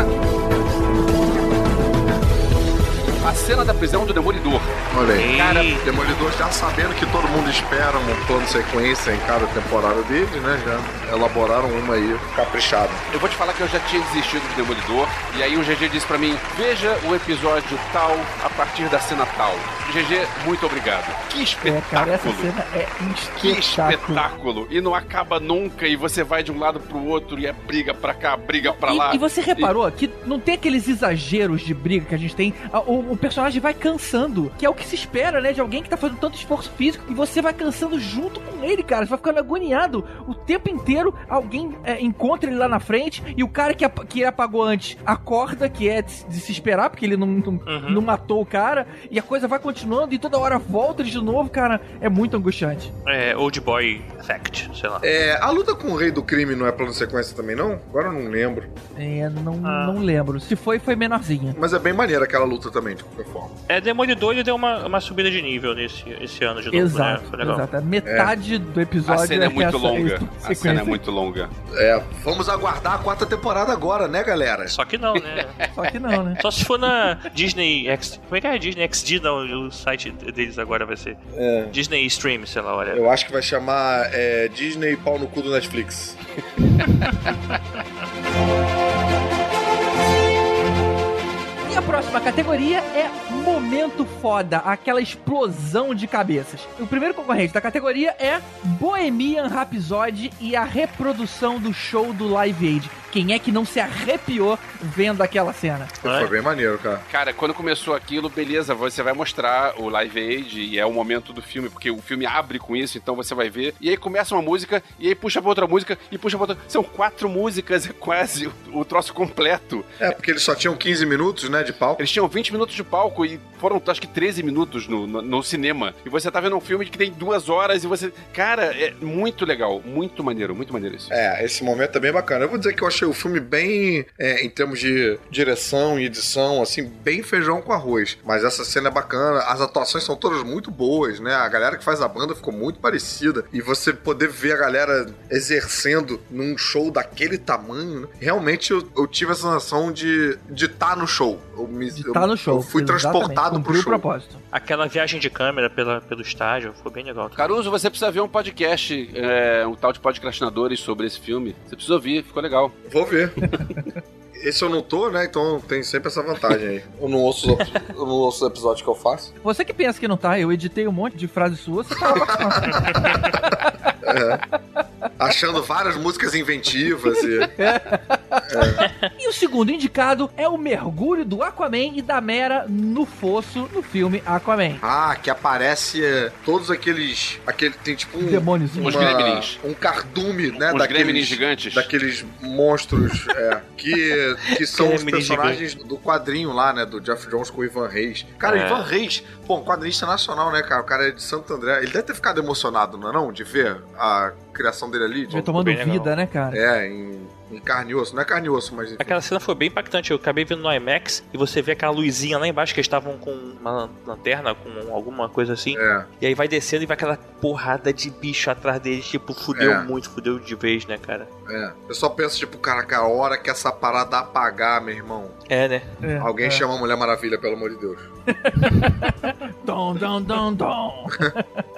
A cena da prisão do Demolidor. Olha aí. Cara, Demolidor já sabendo que todo mundo espera um plano sequência em cada temporada dele, né? Já elaboraram uma aí caprichada. eu vou te falar que eu já tinha desistido de Demolidor. E aí o GG disse pra mim: veja o episódio tal a partir da cena tal. GG, muito obrigado. Que É, espetáculo! cara, essa cena é um Que espetáculo. espetáculo! E não acaba nunca, e você vai de um lado pro outro, e é briga pra cá, briga pra lá. E, e você reparou que não tem aqueles exageros de briga que a gente tem. A- O, o personagem vai cansando, que é o que se espera, né? De alguém que tá fazendo tanto esforço físico e você vai cansando junto com ele, cara. Você vai ficando agoniado o tempo inteiro. Alguém é, encontra ele lá na frente e o cara que, ap- que apagou antes acorda, que é de, de se esperar, porque ele não, não, Uhum. não matou o cara. E a coisa vai continuando e toda hora volta de novo, cara. É muito angustiante. É Old Boy Effect, sei lá. É, a luta com o rei do crime não é plano sequência também, não? Agora eu não lembro. É, não, Ah. não lembro. Se foi, foi menorzinha. Mas é bem maneira aquela luta também, de qualquer forma. É, Demolidor ele deu uma, uma subida de nível nesse esse ano de novo, Exato, né? Foi legal. exato. Metade do episódio A cena é muito essa longa. A cena é muito longa. É, vamos aguardar a quarta temporada agora, né, galera? Só que não, né? *laughs* Só que não, né? Só se for na Disney X. Como é que é? Disney XD, não, o site deles agora vai ser. É. Disney Stream, sei lá, olha. Eu acho que vai chamar é, Disney pau no cu do Netflix. *laughs* próxima categoria é Momento Foda, aquela explosão de cabeças. O primeiro concorrente da categoria é Bohemian Rhapsody e a reprodução do show do Live Aid. Quem é que não se arrepiou vendo aquela cena? É? Foi bem maneiro, cara. Cara, quando começou aquilo, beleza, você vai mostrar o Live Aid e é o momento do filme, porque o filme abre com isso, então você vai ver. E aí começa uma música, e aí puxa pra outra música, e puxa pra outra. São quatro músicas, é quase o, o troço completo. É, porque eles só tinham 15 minutos, né, de palco. Eles tinham 20 minutos de palco e foram, acho que 13 minutos no, no, no cinema. E você tá vendo um filme que tem duas horas e você. Cara, é muito legal, muito maneiro, muito maneiro isso. É, esse momento é bem bacana. Eu vou dizer que eu achei o filme bem, é, em termos de direção e edição, assim, bem feijão com arroz. Mas essa cena é bacana, as atuações são todas muito boas, né? A galera que faz a banda ficou muito parecida. E você poder ver a galera exercendo num show daquele tamanho, né? realmente eu, eu tive a sensação de estar no show. Eu me- De eu- estar no show. Eu fui Exatamente, transportado pro cumpriu o show. propósito. Aquela viagem de câmera pela, pelo estádio foi bem legal. Caruso, você precisa ver um podcast, é, um tal de podcastinadores sobre esse filme. Você precisa ouvir, ficou legal. Vou ver. *laughs* Esse eu não tô, né? Então tem sempre essa vantagem aí. Eu não ouço, os- eu não ouço os episódios que eu faço. Você que pensa que não tá, eu editei um monte de frases suas, você tá lá *laughs* *laughs* É. Achando várias músicas inventivas e. *laughs* E o segundo indicado é o mergulho do Aquaman e da Mera no fosso no filme Aquaman. Ah, que aparece é, todos aqueles. Aquele, tem tipo um. Demôniozinho. Os uma- gremlins. Um cardume, né? Os daqueles, gremlins gigantes. Daqueles monstros é, que, que *laughs* são os personagens do quadrinho lá, né? Do Jeff Jones com o Ivan Reis. Cara, É. Ivan Reis, pô, um quadrinista nacional, né, cara? O cara é de Santo André. Ele deve ter ficado emocionado, não é não? De ver a criação dele ali. Vai tomando legal. vida, né, cara? É, em, em carne e osso. Não é carne e osso, mas. enfim. Aquela cena foi bem impactante. Eu acabei vendo no IMAX e você vê aquela luzinha lá embaixo que eles estavam com uma lanterna, com alguma coisa assim. É. E aí vai descendo e vai aquela porrada de bicho atrás deles. Tipo, fudeu É. muito, fudeu de vez, né, cara? É. Eu só penso, tipo, caraca, a hora que essa parada apagar, meu irmão. É, né? É, Alguém é. chama a Mulher Maravilha, pelo amor de Deus. *laughs* Dom, dom, dom, dom.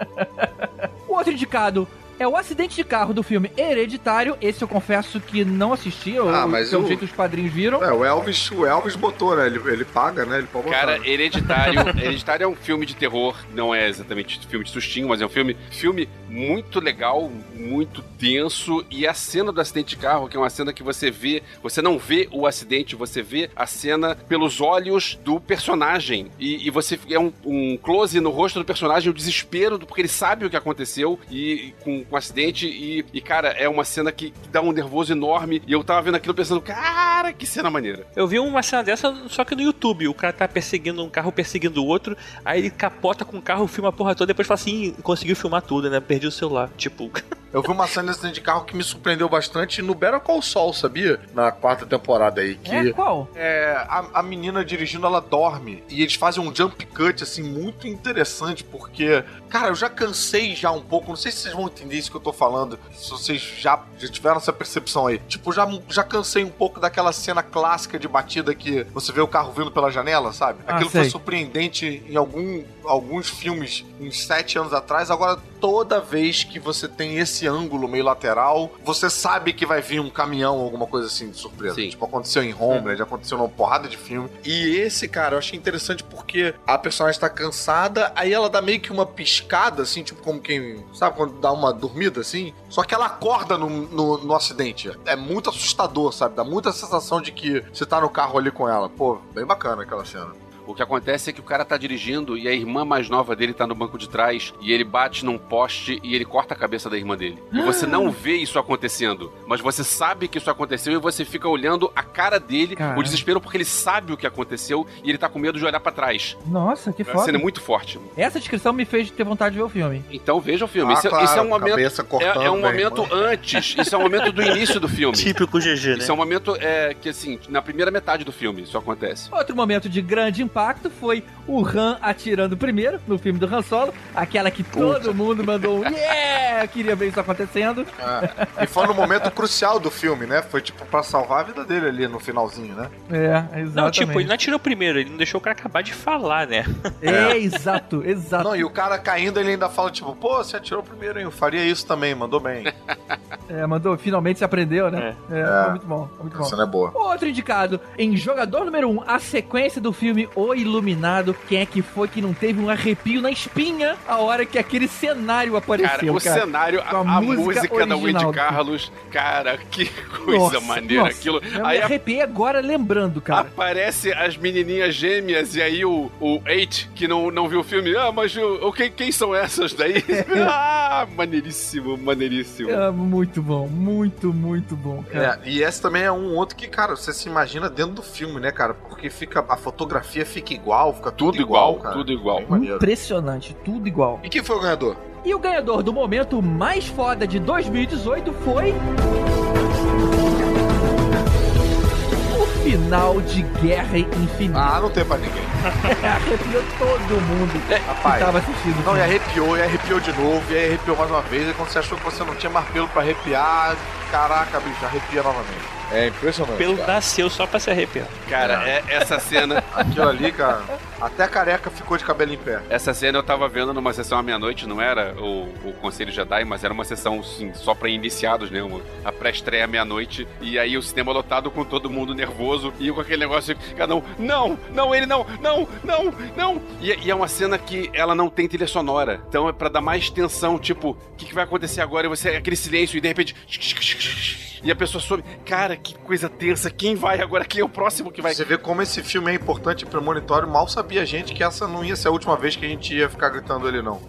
*laughs* o outro indicado é o acidente de carro do filme Hereditário. Esse eu confesso que não assisti, ou Ah, mas pelo o- jeito os padrinhos viram. É, o Elvis, o Elvis botou, né? Ele, ele paga, né? Ele pode botar. Cara, Hereditário, *laughs* Hereditário é um filme de terror, não é exatamente filme de sustinho, mas é um filme, filme muito legal, muito denso e a cena do acidente de carro, que é uma cena que você vê, você não vê o acidente, você vê a cena pelos olhos do personagem e, e você é um, um close no rosto do personagem, o desespero do- porque ele sabe o que aconteceu e com, com o acidente e, e, cara, é uma cena que, que dá um nervoso enorme e eu tava vendo aquilo pensando, cara, que cena maneira. Eu vi uma cena dessa só que no YouTube. O cara tá perseguindo um carro, perseguindo o outro. Aí ele capota com o carro, filma a porra toda. Depois fala assim: "Ih, conseguiu filmar tudo, né? Perdi o celular. Tipo, *laughs* Eu vi uma cena desse de carro que me surpreendeu bastante no Better Call Saul, sabia? Na quarta temporada aí. Que É, qual? É, a, a menina dirigindo, ela dorme. E eles fazem um jump cut, assim, muito interessante, porque, cara, eu já cansei já um pouco. Não sei se vocês vão entender isso que eu tô falando. Se vocês já, já tiveram essa percepção aí. Tipo, já, já cansei um pouco daquela cena clássica de batida que você vê o carro vindo pela janela, sabe? Ah, Aquilo sei. foi surpreendente em algum, alguns filmes uns sete anos atrás. Agora, toda vez que você tem esse ângulo meio lateral, você sabe que vai vir um caminhão, alguma coisa assim de surpresa. Sim. Tipo, aconteceu em Homeland, aconteceu numa porrada de filme. E esse, cara, eu achei interessante porque a personagem tá cansada, aí ela dá meio que uma piscada, assim, tipo como quem. Sabe quando dá uma dormida assim? Só que ela acorda no, no, no acidente. É muito assustador, sabe? Dá muita sensação de que você tá no carro ali com ela. Pô, bem bacana aquela cena. O que acontece é que o cara tá dirigindo e a irmã mais nova dele tá no banco de trás e ele bate num poste e ele corta a cabeça da irmã dele. E você não *gasps* vê isso acontecendo, mas você sabe que isso aconteceu e você fica olhando a cara dele, Caralho. o desespero porque ele sabe o que aconteceu e ele tá com medo de olhar pra trás. Nossa, que A foda. cena é muito forte. Essa descrição me fez ter vontade de ver o filme. Então veja o filme. Ah, isso, é- claro, isso é um momento. cabeça cortando É, é um da momento irmã. antes. Isso é um momento do início do filme. típico GG, né? Isso é um momento é, que, assim, na primeira metade do filme isso acontece. Outro momento de grande impacto foi o Han atirando primeiro no filme do Han Solo, aquela que todo mundo mandou um yeah! Queria ver isso acontecendo. É. E foi no momento crucial do filme, né? Foi tipo pra salvar a vida dele ali no finalzinho, né? É, exatamente. Não, tipo, ele não atirou primeiro, ele não deixou o cara acabar de falar, né? É, exato, exato. Não, e o cara caindo, ele ainda fala, tipo, pô, você atirou primeiro, hein? Eu faria isso também, mandou bem. *laughs* É, mandou, finalmente se aprendeu, né? É, É. foi muito bom, foi muito bom. Essa não é boa. Outro indicado, em jogador número 1, um, a sequência do filme O Iluminado. Quem é que foi que não teve um arrepio na espinha a hora que aquele cenário apareceu, Cara, cara? o cenário, a, a a música música, da original Wendy Carlos, cara, que coisa Nossa, maneira nossa, aquilo. Eu Aí me arrepiei agora lembrando, cara. aparece as menininhas gêmeas e aí o, o Eight, que não, não viu o filme, ah, mas o, o que, quem são essas daí? *laughs* ah, maneiríssimo, maneiríssimo. É muito bom, muito, muito bom, cara. É, e esse também é um outro que, cara, você se imagina dentro do filme, né, cara? Porque fica a fotografia fica igual, fica tudo, Tudo igual, cara. tudo igual. Impressionante, tudo igual. E quem foi o ganhador? E o ganhador do momento mais foda de 2018 foi. O final de Guerra Infinita. Ah, não tem pra ninguém. *laughs* Arrepiou todo mundo que Rapaz, tava assistindo. Não, e arrepiou, e arrepiou de novo, e aí arrepiou mais uma vez. E quando você achou que você não tinha mais pelo pra arrepiar, caraca, bicho, arrepia novamente. É impressionante. Pelo cara. nasceu só pra se arrepiar. Cara, é, essa cena. Aquilo ali, cara, até a careca ficou de cabelo em pé. Essa cena eu tava vendo numa sessão à meia-noite, não era o, o Conselho Jedi, mas era uma sessão sim, só pra iniciados, né? Uma- a pré-estreia à meia-noite. E aí o cinema lotado com todo mundo nervoso e com aquele negócio, cada um, não, não, ele não, não, não, não. E, e é uma cena que ela não tem trilha sonora. Então é pra dar mais tensão, tipo, o que, que vai acontecer agora? E você, aquele silêncio e de repente. E a pessoa soube, cara, que coisa tensa, quem vai agora? Quem é o próximo que vai? Você vê como esse filme é importante e premonitório. Mal sabia a gente que essa não ia ser a última vez que a gente ia ficar gritando ele, não. *laughs*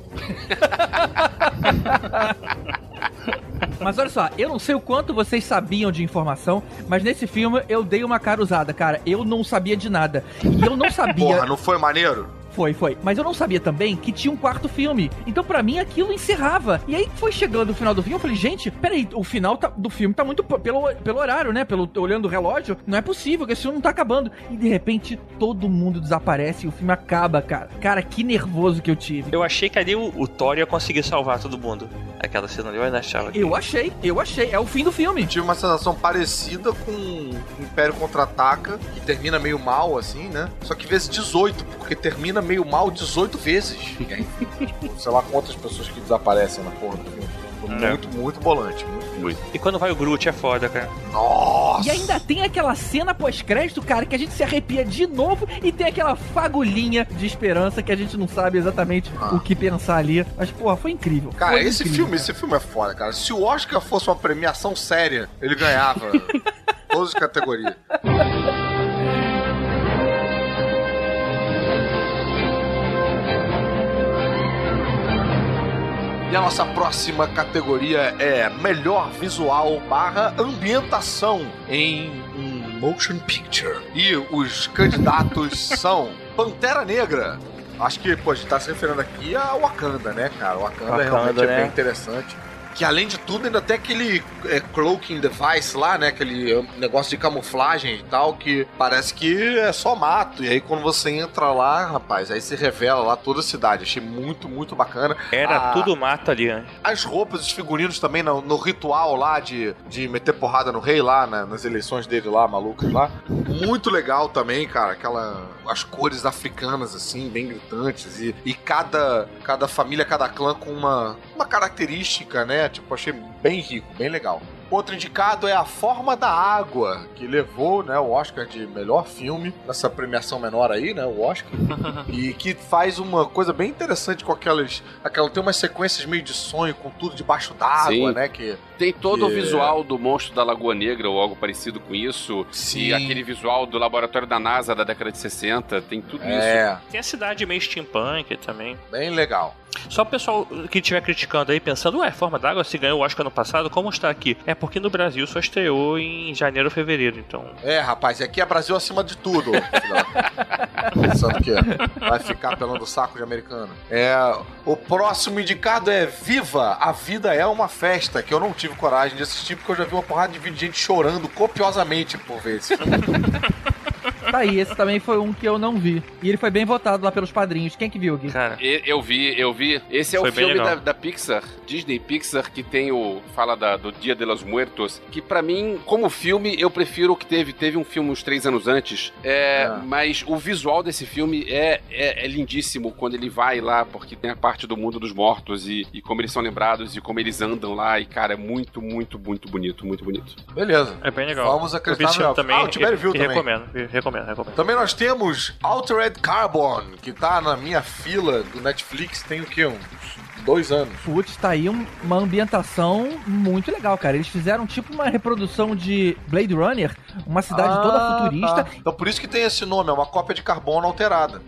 Mas olha só, eu não sei o quanto vocês sabiam de informação, mas nesse filme eu dei uma cara usada, cara. Eu não sabia de nada. E eu não sabia. Porra, não foi maneiro? Foi, foi. Mas eu não sabia também que tinha um quarto filme. Então, pra mim, aquilo encerrava. E aí foi chegando o final do filme, eu falei, gente, peraí, o final tá- do filme tá muito. Pelo, pelo horário, né? Pelo, olhando o relógio, não é possível que esse filme não tá acabando. E de repente, todo mundo desaparece e o filme acaba, cara. Cara, que nervoso que eu tive. Eu achei que ali o, o Thor ia conseguir salvar todo mundo. Aquela cena ali, eu ainda achava. que- Eu achei, eu achei. É o fim do filme. Tive uma sensação parecida com Império Contra-Ataca, que termina meio mal, assim, né? Só que vezes 18, porque termina meio mal 18 vezes. Aí, tipo, sei lá quantas pessoas que desaparecem na porra do filme. Foi É. Muito, muito bolante. Muito. E quando vai o Groot é foda, cara. Nossa! E ainda tem aquela cena pós-crédito, cara, que a gente se arrepia de novo e tem aquela fagulhinha de esperança que a gente não sabe exatamente Ah. o que pensar ali. Mas, porra, foi incrível. Cara, Foi esse incrível, filme, esse filme é foda, cara. Se o Oscar fosse uma premiação séria, ele ganhava *laughs* todas as categorias. E a nossa próxima categoria é melhor visual barra ambientação em um motion picture. E os candidatos *laughs* são Pantera Negra. Acho que, pô, a gente tá se referindo aqui a Wakanda, né, cara? Wakanda, Wakanda, realmente é né? bem interessante. Que além de tudo, ainda tem aquele é, cloaking device lá, né? Aquele é, negócio de camuflagem e tal, que parece que é só mato. E aí quando você entra lá, rapaz, aí se revela lá toda a cidade. Achei muito, muito bacana. Era Ah, tudo mato ali antes. As roupas, os figurinos também no, no ritual lá de, de meter porrada no rei lá, né, nas eleições dele lá, malucas lá. Muito legal também, cara. Aquela. As cores africanas, assim, bem gritantes. E, e cada, cada família, cada clã com uma, uma característica, né? Tipo, achei bem rico, bem legal. Outro indicado é A Forma da Água, que levou né, o Oscar de melhor filme, nessa premiação menor aí, né? O Oscar. *laughs* e que faz uma coisa bem interessante com aquelas. Aquela, tem umas sequências meio de sonho, com tudo debaixo d'água, né? Que, Tem todo o Que- visual do monstro da Lagoa Negra ou algo parecido com isso. Sim. E aquele visual do laboratório da NASA da década de 60. Tem tudo isso. é, Tem a cidade meio steampunk também. bem legal. Só o pessoal que estiver criticando aí, pensando, ué, Forma d'Água se ganhou o Oscar no passado, como está aqui? É porque no Brasil só estreou em janeiro ou fevereiro, então. É, rapaz, e aqui é Brasil acima de tudo. *laughs* Pensando que vai ficar pelando o saco de americano. É, o próximo indicado é Viva, a vida é uma festa, que eu não tive coragem de assistir porque eu já vi uma porrada de vídeo de gente chorando copiosamente por filme. *laughs* Tá aí, esse também foi um que eu não vi. E ele foi bem votado lá pelos padrinhos. Quem que viu, Gui? Cara, Eu vi, eu vi. Esse é Foi o filme da, da Pixar, Disney Pixar, que tem o. fala da- do Dia de los Muertos. Que pra mim, como filme, eu prefiro o que teve. Teve um filme uns três anos antes. É, Ah. Mas o visual desse filme é, é, é lindíssimo quando ele vai lá, porque tem a parte do mundo dos mortos e, e como eles são lembrados e como eles andam lá. E, cara, é muito, muito, muito bonito, muito bonito. Beleza. é bem legal. Vamos acreditar no também. Ah, o Tibério viu também. recomendo, e recomendo, recomendo. Também nós temos Altered Carbon, que tá na minha fila do Netflix tem o quê? Uns dois anos. Putz, tá aí um- uma ambientação muito legal, cara. Eles fizeram tipo uma reprodução de Blade Runner, uma cidade toda Ah, futurista. tá. Então por isso que tem esse nome, é uma cópia de carbono alterada.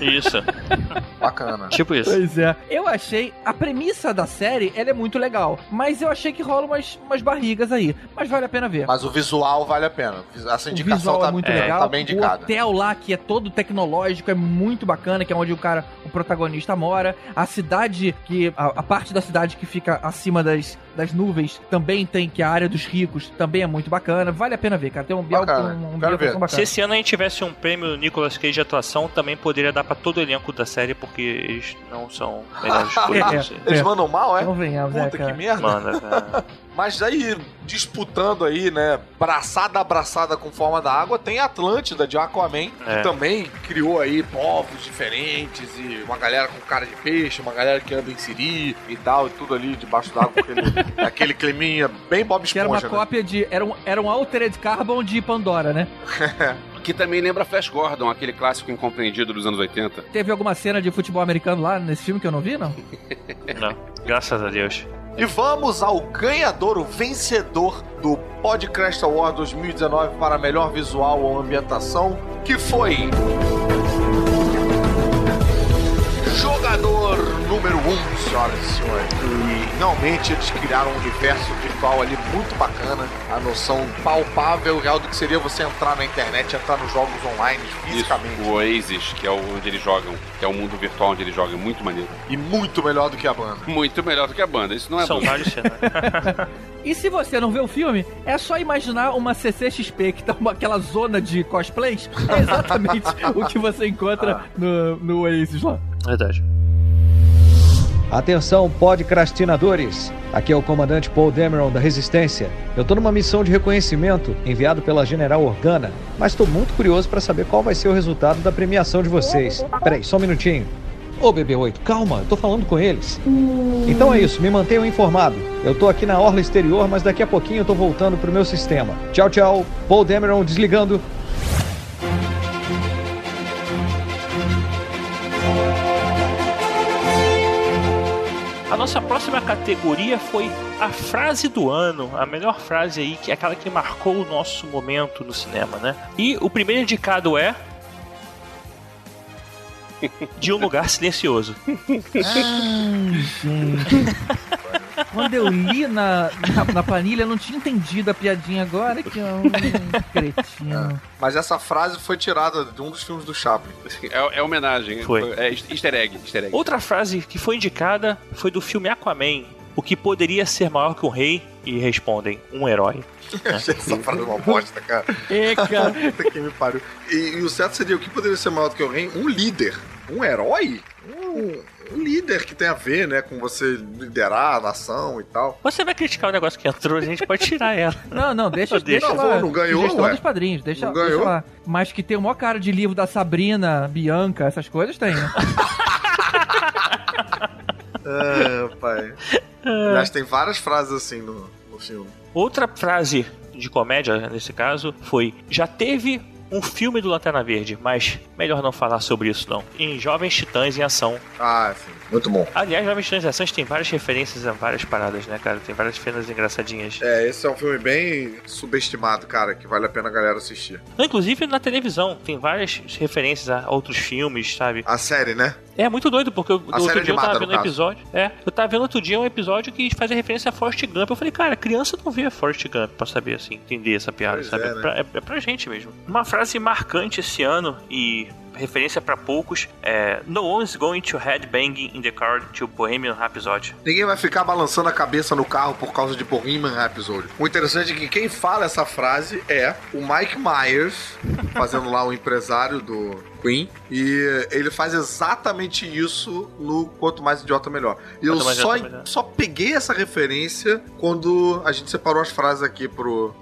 Isso, *laughs* Bacana. tipo isso. Pois é. Eu achei a premissa da série, ela é muito legal, mas eu achei que rola umas, umas barrigas aí. Mas vale a pena ver. Mas o visual vale a pena. Essa O indicação visual tá, é muito é, legal. tá bem o indicada. hotel lá, que é todo tecnológico, é muito bacana, que é onde o cara, o protagonista mora. A cidade, que a, a parte da cidade que fica acima das, das nuvens, também tem, que é a área dos ricos, também é muito bacana. Vale a pena ver, cara. Tem um, ambiente- Bacana. um, um Quero ambientação ver. Se bacana. esse ano a gente tivesse um prêmio Nicolas Cage de atuação, também poderia dar pra todo o elenco da série, porque eles não são melhores *laughs* É, isso. Eles É. mandam mal, é? Não venhamos, é, Puta que cara. merda. Manda, cara. *laughs* Mas aí, disputando aí, né, braçada a braçada com forma da água, tem Atlântida de Aquaman, É. que também criou aí povos diferentes e uma galera com cara de peixe, uma galera que anda em siri e tal, e tudo ali debaixo d'água, aquele, *laughs* aquele climinha bem Bob Que era uma Esponja, né? cópia de. Era um, era um Altered Carbon de Pandora, né? *laughs* Que também lembra Flash Gordon, aquele clássico incompreendido dos anos 80. Teve alguma cena de futebol americano lá nesse filme que eu não vi, não? *laughs* Não, graças a Deus. E vamos ao ganhador, o vencedor do Podcast Award 2019 para melhor visual ou ambientação, que foi. Número 1, um, senhoras e senhores. E finalmente eles criaram um universo virtual ali muito bacana. A noção palpável, real do que seria você entrar na internet, entrar nos jogos online fisicamente. Isso, o Oasis, que é onde eles jogam, que é o mundo virtual onde eles jogam, é muito maneiro. E muito melhor do que a banda. Muito melhor do que a banda, isso não é vários cenários. *laughs* E se você não vê o filme, é só imaginar uma CCXP, que tá uma, aquela zona de cosplays. É exatamente *laughs* o que você encontra no, no Oasis lá. Verdade. Atenção, podcrastinadores! Aqui é o comandante Paul Dameron da Resistência. Eu tô numa missão de reconhecimento enviado pela General Organa, mas tô muito curioso para saber qual vai ser o resultado da premiação de vocês. Peraí, só um minutinho. Ô BB-8, calma, eu tô falando com eles. Então é isso, me mantenham informado. Eu tô aqui na orla exterior, mas daqui a pouquinho eu tô voltando pro meu sistema. Tchau, tchau. Paul Dameron desligando. Nossa próxima categoria foi a frase do ano, a melhor frase aí, que é aquela que marcou o nosso momento no cinema, né? E o primeiro indicado é. *laughs* De um lugar silencioso. Gente. *laughs* Quando eu li na, na, na planilha, eu não tinha entendido a piadinha agora, que é um cretino. Mas essa frase foi tirada de um dos filmes do Chaplin. É, é homenagem. Foi. É easter egg. Easter egg. Outra frase que foi indicada foi do filme Aquaman. O que poderia ser maior que um rei? E respondem, um herói. *laughs* Achei essa frase uma bosta, cara. É, cara. *laughs* Puta que me pariu. E, e o certo seria o que poderia ser maior do que alguém? Um líder. Um herói? Um, um líder que tem a ver, né, com você liderar a nação e tal. Você vai criticar o negócio que entrou, a gente pode tirar ela. Não, não, deixa, Deixa. deixa Não, lá. não ganhou, Sugestão ué. dos padrinhos, deixa, Não deixa ganhou? lá. Mas que tem o maior cara de livro da Sabrina, Bianca, essas coisas tem, né? *laughs* É, pai. Aliás, tem várias frases assim no, no filme. Outra frase de comédia, nesse caso, foi: Já teve um filme do Lanterna Verde, mas melhor não falar sobre isso não. Em Jovens Titãs em Ação. Ah, sim. Muito bom. Aliás, Jovens Titãs em Ação tem várias referências a várias paradas, né, cara? Tem várias cenas engraçadinhas. É, esse é um filme bem subestimado, cara, que vale a pena a galera assistir. Inclusive na televisão, tem várias referências a outros filmes, sabe? A série, né? É muito doido, porque eu, outro dia eu tava vendo um episódio. É, eu tava vendo outro dia um episódio que fazia referência a Forrest Gump. Eu falei, cara, criança não vê Forrest Gump pra saber, assim, entender essa piada, Pois sabe? é, É, né? pra, é, é pra gente mesmo. Uma frase marcante esse ano e referência pra poucos é No one's going to headbang in the car to Bohemian Rhapsody. Ninguém vai ficar balançando a cabeça no carro por causa de Bohemian Rhapsody. O interessante é que quem fala essa frase é o Mike Myers, fazendo lá o empresário do Queen. E ele faz exatamente isso no Quanto Mais Idiota Melhor. E eu Quanto só, Melhor. só peguei essa referência quando a gente separou as frases aqui pro,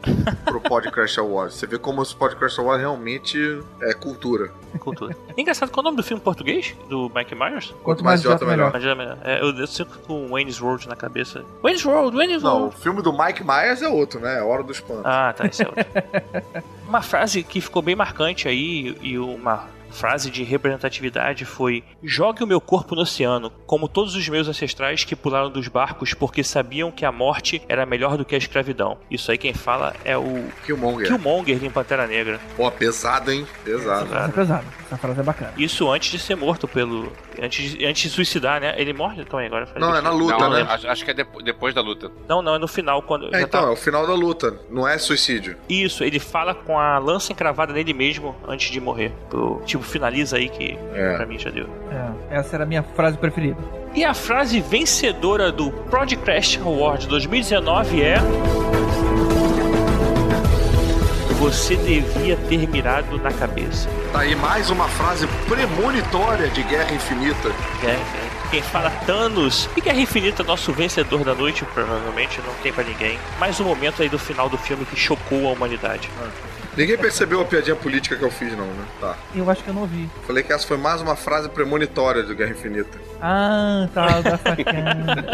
pro Podcast Awards. Você vê como esse Podcast Awards realmente é cultura. Cultura. *laughs* Engraçado, qual é o nome do filme em português? Do Mike Myers? Quanto mais idiota, melhor. Mas é- é, eu, eu sinto com Wayne's World na cabeça. Wayne's World, Wayne's Não, o World. filme do Mike Myers é outro, né? É Hora do Espanto. Ah, tá, esse é outro. *laughs* uma frase que ficou bem marcante aí e uma frase de representatividade foi: Jogue o meu corpo no oceano, como todos os meus ancestrais que pularam dos barcos porque sabiam que a morte era melhor do que a escravidão. Isso aí quem fala é o Killmonger. Killmonger em Pantera Negra. Pô, pesado, hein? Pesado. Frase é pesada. Essa frase é bacana. Isso antes de ser morto pelo. Antes de, antes de suicidar, né? Ele morre também agora. Não, é na luta, não, né? acho, acho que é depo- depois da luta. Não, não, é no final quando. É, então, tá- é o final da luta, não é suicídio. Isso, ele fala com a lança encravada nele mesmo antes de morrer. Pro- tipo, finaliza aí que É. pra mim já deu. É, essa era a minha frase preferida. E a frase vencedora do Project Crash Award 2019 é. Você devia ter mirado na cabeça. Tá aí mais uma frase premonitória de Guerra Infinita. É, é. Quem fala Thanos e Guerra Infinita, nosso vencedor da noite, provavelmente, não tem pra ninguém. Mais um momento aí do final do filme que chocou a humanidade. Ninguém percebeu a piadinha política que eu fiz, não, né? Tá. Eu acho que eu não vi. Falei que essa foi mais uma frase premonitória do Guerra Infinita. Ah, tá, *laughs* da sacana.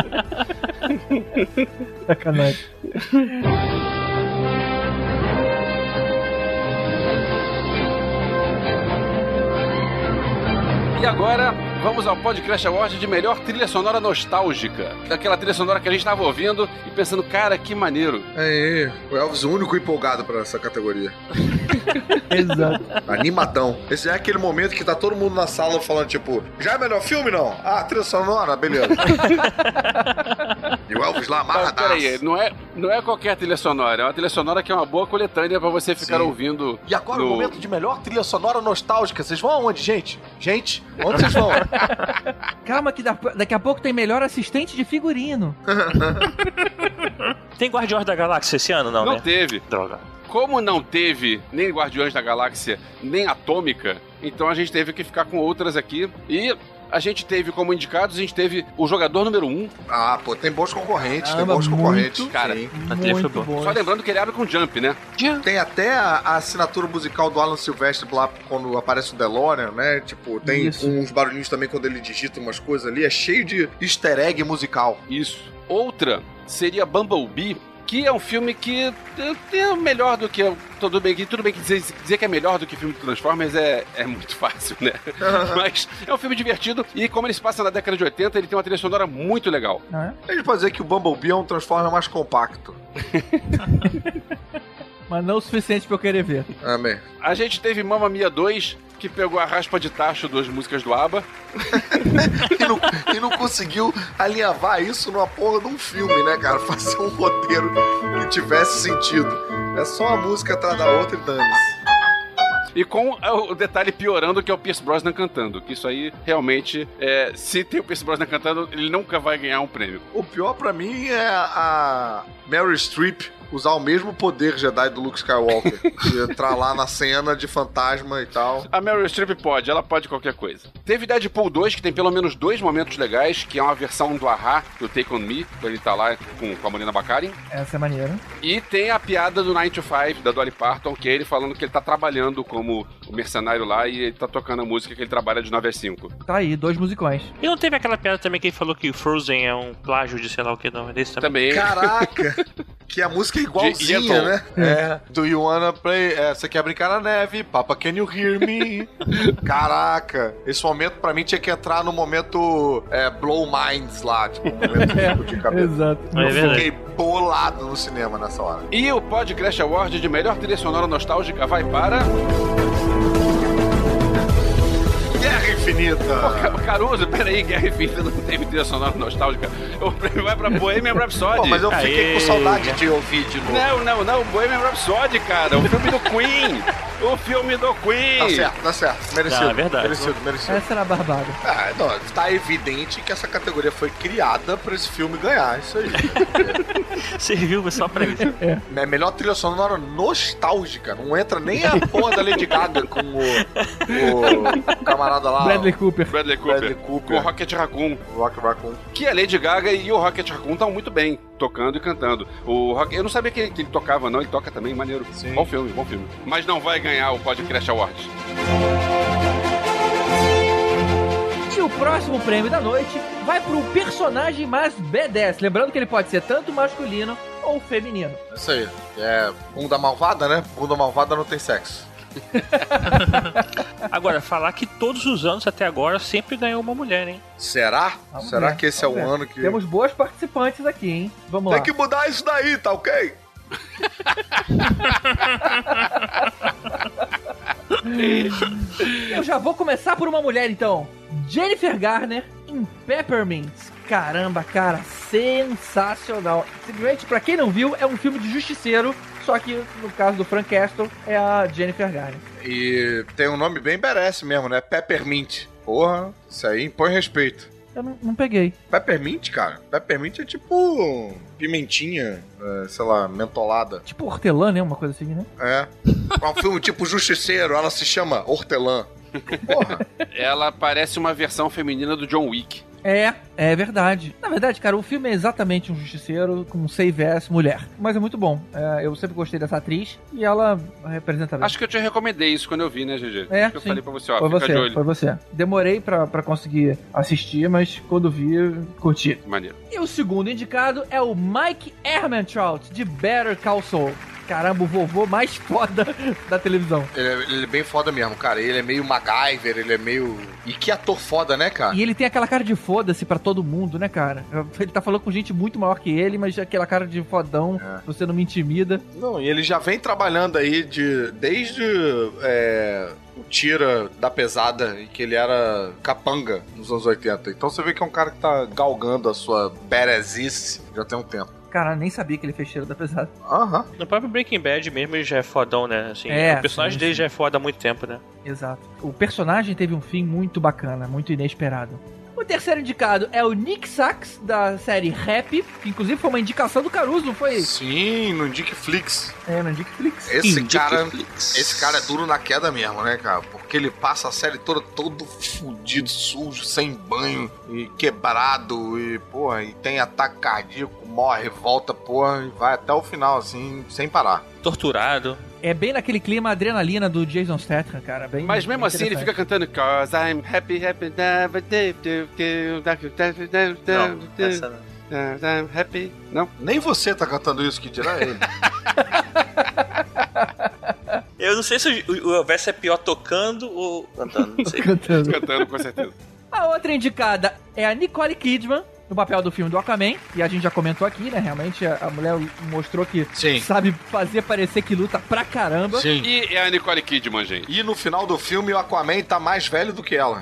Sacanagem. E agora, vamos ao Podcast Award de melhor trilha sonora nostálgica. Daquela trilha sonora que a gente tava ouvindo e pensando, cara, que maneiro. Aí, o Elvis, o único empolgado pra essa categoria. *laughs* Exato. Animadão. Esse é aquele momento que tá todo mundo na sala falando, tipo, já é melhor filme, não? Ah, trilha sonora, beleza. *laughs* e o Elvis lá, Mas, amarradaço. peraí, não é, não é qualquer trilha sonora, é uma trilha sonora que é uma boa coletânea pra você ficar Sim. ouvindo. E agora no- o momento de melhor trilha sonora nostálgica. Vocês vão aonde, gente? Gente, onde vocês vão? *laughs* *laughs* Calma que da- daqui a pouco tem melhor assistente de figurino. Tem Guardiões da Galáxia esse ano, não, Não né? teve. Droga. Como não teve nem Guardiões da Galáxia, nem Atômica, então a gente teve que ficar com outras aqui. E a gente teve como indicados, a gente teve o jogador número 1. Um. Ah, pô, tem bons concorrentes, tem bons concorrentes. muito, Cara, Sim. A trilha foi Muito boa. bom. Só lembrando que ele abre com Jump, né? Tem até a, a assinatura musical do Alan Silvestre lá quando aparece o DeLorean, né? Tipo, tem Isso. uns barulhinhos também quando ele digita umas coisas ali. É cheio de easter egg musical. Isso. Outra seria Bumblebee, que é um filme que é- melhor do que. Tudo bem que, tudo bem que dizer, dizer que é melhor do que o filme do Transformers é, é muito *laughs* fácil, né? Mas é um filme divertido e, como ele se passa na década de 80, ele tem uma trilha sonora muito legal. Não é? A gente pode dizer que o Bumblebee é um Transformer mais compacto. *laughs* Mas não o suficiente pra eu querer ver. Amém. A gente teve Mamma Mia 2, que pegou a raspa de tacho das músicas do ABBA. *laughs* E não, e não conseguiu alinhavar isso numa porra de um filme, né, cara? Fazer um roteiro que tivesse sentido. É só uma música atrás da outra e dane-se. E com o detalhe piorando que é o Pierce Brosnan cantando. Que isso aí realmente, é, se tem o Pierce Brosnan cantando, ele nunca vai ganhar um prêmio. O pior pra mim é a Mary Streep usar o mesmo poder Jedi do Luke Skywalker. *laughs* de entrar lá na cena de fantasma e tal. A Meryl Streep pode, ela pode qualquer coisa. Teve Deadpool 2, que tem pelo menos dois momentos legais, que é uma versão do Ahá, do Take On Me, quando ele tá lá com, com a Morena Baccarin. Essa é maneira. E tem a piada do 9 to 5, da Dolly Parton, que é ele falando que ele tá trabalhando como o mercenário lá e ele tá tocando a música que ele trabalha de 9 a 5. Tá aí, dois musicões. E não teve aquela piada também que ele falou que Frozen é um plágio de sei lá o que, não? É desse também. Também. Caraca! *laughs* Que a música é igualzinha, Yentl. né? É. Do you wanna play? É, você quer brincar na neve? Papa, can you hear me? *laughs* Caraca! Esse momento pra mim tinha que entrar no momento é, Blow Minds lá, tipo, um momento *laughs* de cabeça. Exato. É Eu verdade. fiquei bolado no cinema nessa hora. E o Podcast Award de melhor trilha sonora nostálgica vai para. Guerra Infinita! Ca- Caruso, peraí, Guerra Infinita não teve trilha sonora nostálgica. O prêmio vai pra Bohemian Rhapsody. Pô, mas eu fiquei Aê. com saudade de ouvir de novo. Não, não, não, Bohemian Rhapsody, cara. O filme do *laughs* Queen. o filme do Queen. Tá certo, tá certo. Merecido. Não, é verdade. Merecido, merecido. Essa era a barbada. Ah, não, tá evidente que essa categoria foi criada pra esse filme ganhar, isso aí. *laughs* Serviu só pra isso. É melhor trilha sonora nostálgica, não entra nem a porra da Lady Gaga com o, o camarada *laughs* lá. Bradley Cooper. Bradley Cooper. Bradley Com o Cooper. Rocket Raccoon. Rock Raccoon. Que a Lady Gaga e o Rocket Raccoon estão muito bem, tocando e cantando. O Rock, eu não sabia que ele, que ele tocava, não. Ele toca também, maneiro. Sim. Bom filme, bom filme. Mas não vai ganhar o Podcast Awards. E o próximo prêmio da noite vai pro personagem mais B10. Lembrando que ele pode ser tanto masculino ou feminino. Isso aí. É bunda malvada, né? Bunda malvada não tem sexo. *laughs* Agora, falar que todos os anos até agora sempre ganhou uma mulher, hein? Será? Vamos Será ver, que esse é ver. ano que. Temos boas participantes aqui, hein? Vamos Tem lá. que mudar isso daí, tá ok? *laughs* Eu já vou começar por uma mulher, então. Jennifer Garner em Peppermint. Caramba, cara, sensacional. Simplesmente, pra quem não viu, é um filme de justiceiro, só que no caso do Frank Castle é a Jennifer Garner. E tem um nome bem merece mesmo, né? Peppermint. Porra, isso aí impõe respeito. Eu não, não peguei. Peppermint, cara. Peppermint é tipo pimentinha, é, sei lá, mentolada. Tipo hortelã, né? Uma coisa assim, né? É. É um filme tipo Justiceiro, ela se chama Hortelã. Porra. Ela parece uma versão feminina do John Wick. É, é verdade. Na verdade, cara, o filme é exatamente um justiceiro com save as mulher. Mas é muito bom. É, eu sempre gostei dessa atriz e ela representa bem. Acho que eu te recomendei isso quando eu vi, né, GG? É, Acho que eu sim. falei pra você, ó, Foi você, foi você. Demorei pra, pra conseguir assistir, mas quando vi, curti. Maneiro. E o segundo indicado é o Mike Ehrmantraut, de Better Call Saul. Caramba, o vovô mais foda da televisão. Ele é, ele é bem foda mesmo, cara. Ele é meio MacGyver, ele é meio. E que ator foda, né, cara? E ele tem aquela cara de foda-se pra todo mundo, né, cara? Ele tá falando com gente muito maior que ele, mas aquela cara de fodão, você não me intimida. Não, e ele já vem trabalhando aí de desde é, o Tira da Pesada, em que ele era capanga nos anos 80. Então você vê que é um cara que tá galgando a sua badassice já tem um tempo. Cara, nem sabia que ele fez cheiro da pesada. Aham. No próprio Breaking Bad mesmo ele já é fodão, né? Assim, É, o personagem sim, dele sim. já é foda há muito tempo, né? Exato. O personagem teve um fim muito bacana, muito inesperado. O terceiro indicado é o Nick Sachs, da série Rap, que inclusive foi uma indicação do Caruso, não foi? Sim, no Dickflix. É, no Dickflix. Esse cara, esse cara é duro na queda mesmo, né, cara? Porque ele passa a série toda todo fudido, sujo, sem banho e quebrado e, porra, e tem ataque cardíaco, morre, volta, porra, e vai até o final, assim, sem parar. Torturado. É bem naquele clima adrenalina do Jason Statham, cara. Bem, Mas mesmo bem assim ele fica cantando Cause I'm happy, happy, never did, Não, essa I'm happy. Não? Nem você tá cantando isso, que dirá ele. *laughs* Eu não sei se o, o Elvis é pior tocando ou cantando, não sei. *laughs* Cantando. Cantando, com certeza. A outra indicada é a Nicole Kidman, no papel do filme do Aquaman. E a gente já comentou aqui, né? Realmente a, a mulher mostrou que Sim. sabe fazer parecer que luta pra caramba. Sim. E é a Nicole Kidman, gente. E no final do filme o Aquaman tá mais velho do que ela.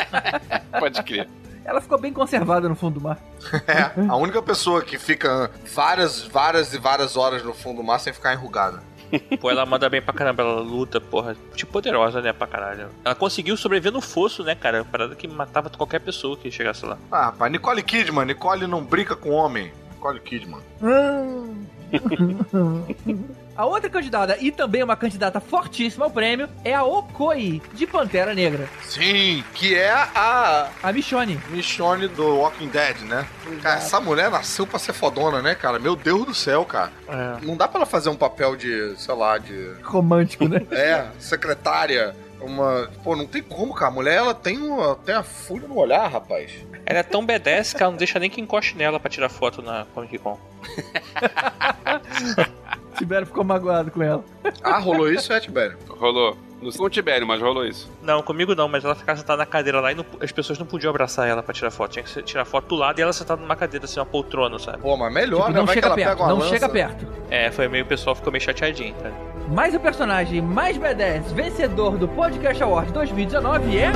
*laughs* Pode crer. Ela ficou bem conservada no fundo do mar. *laughs* É, a única pessoa que fica várias, várias e várias horas no fundo do mar sem ficar enrugada. *laughs* Pô, ela manda bem pra caramba, ela luta, porra. Tipo, poderosa, né, pra caralho. Ela conseguiu sobreviver no fosso, né, cara? Parada que matava qualquer pessoa que chegasse lá. Ah, rapaz, Nicole Kidman, Nicole não brinca com homem. Nicole Kidman. *laughs* A outra candidata, e também uma candidata fortíssima ao prêmio, é a Okoi, de Pantera Negra. Sim, que é a A Michonne. Michonne do Walking Dead, né? Cara, essa mulher nasceu pra ser fodona, né, cara? Meu Deus do céu, cara. É. Não dá pra ela fazer um papel de, sei lá, de. Romântico, né? *laughs* É, secretária. Uma. Pô, não tem como, cara. A mulher, ela tem, uma, tem a fúria no olhar, rapaz. Ela é tão badass que ela não deixa nem que encoste nela pra tirar foto na Comic Con. *laughs* Tibério ficou magoado com ela. Ah, rolou isso, é, Tibério? Rolou. Não sei com o Tibério, mas rolou isso. Não, comigo não, mas ela ficava sentada na cadeira lá e não- as pessoas não podiam abraçar ela pra tirar foto. Tinha que tirar foto do lado e ela sentada numa cadeira, assim, uma poltrona, sabe? Pô, mas melhor, Tipo, né? não Vai que chega ela perto, não lança. chega perto. É, foi meio o pessoal ficou meio chateadinho, cara. Mas o personagem mais badass vencedor do Podcast Award 2019 é.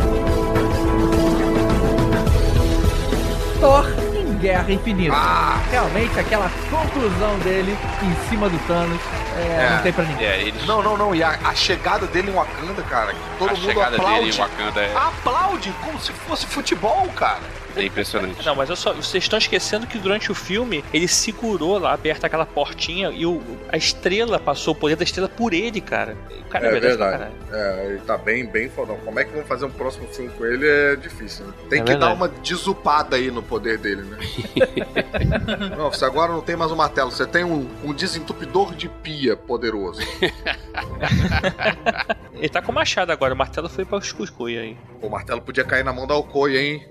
Thor em Guerra Infinita. Ah! Realmente aquela conclusão dele em cima do Thanos é, É. não tem pra ninguém. É, eles. Não, não, não. E a, a chegada dele em Wakanda, cara, todo a mundo chegada aplaude. dele em Wakanda é, Aplaude como se fosse futebol, cara. É impressionante. Não, mas eu só, vocês estão esquecendo que durante o filme ele segurou lá aberta aquela portinha e o, a estrela passou o poder da estrela por ele, cara. O cara é, pra caralho. É, ele tá bem, bem fodão. Como é que vão fazer um próximo filme com ele é difícil, né? Tem É que verdade. dar uma desupada aí no poder dele, né? *laughs* não, você agora não tem mais um martelo, você tem um, um desentupidor de pia poderoso. *laughs* Ele tá com o machado agora, o martelo foi pra os cuscuz aí. o martelo podia cair na mão da Okoi, hein?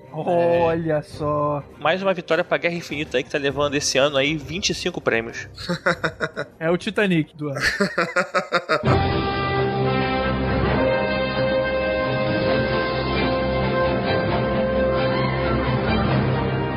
Olha só. Mais uma vitória pra Guerra Infinita aí que tá levando esse ano aí 25 prêmios. *laughs* É o Titanic do ano. *laughs*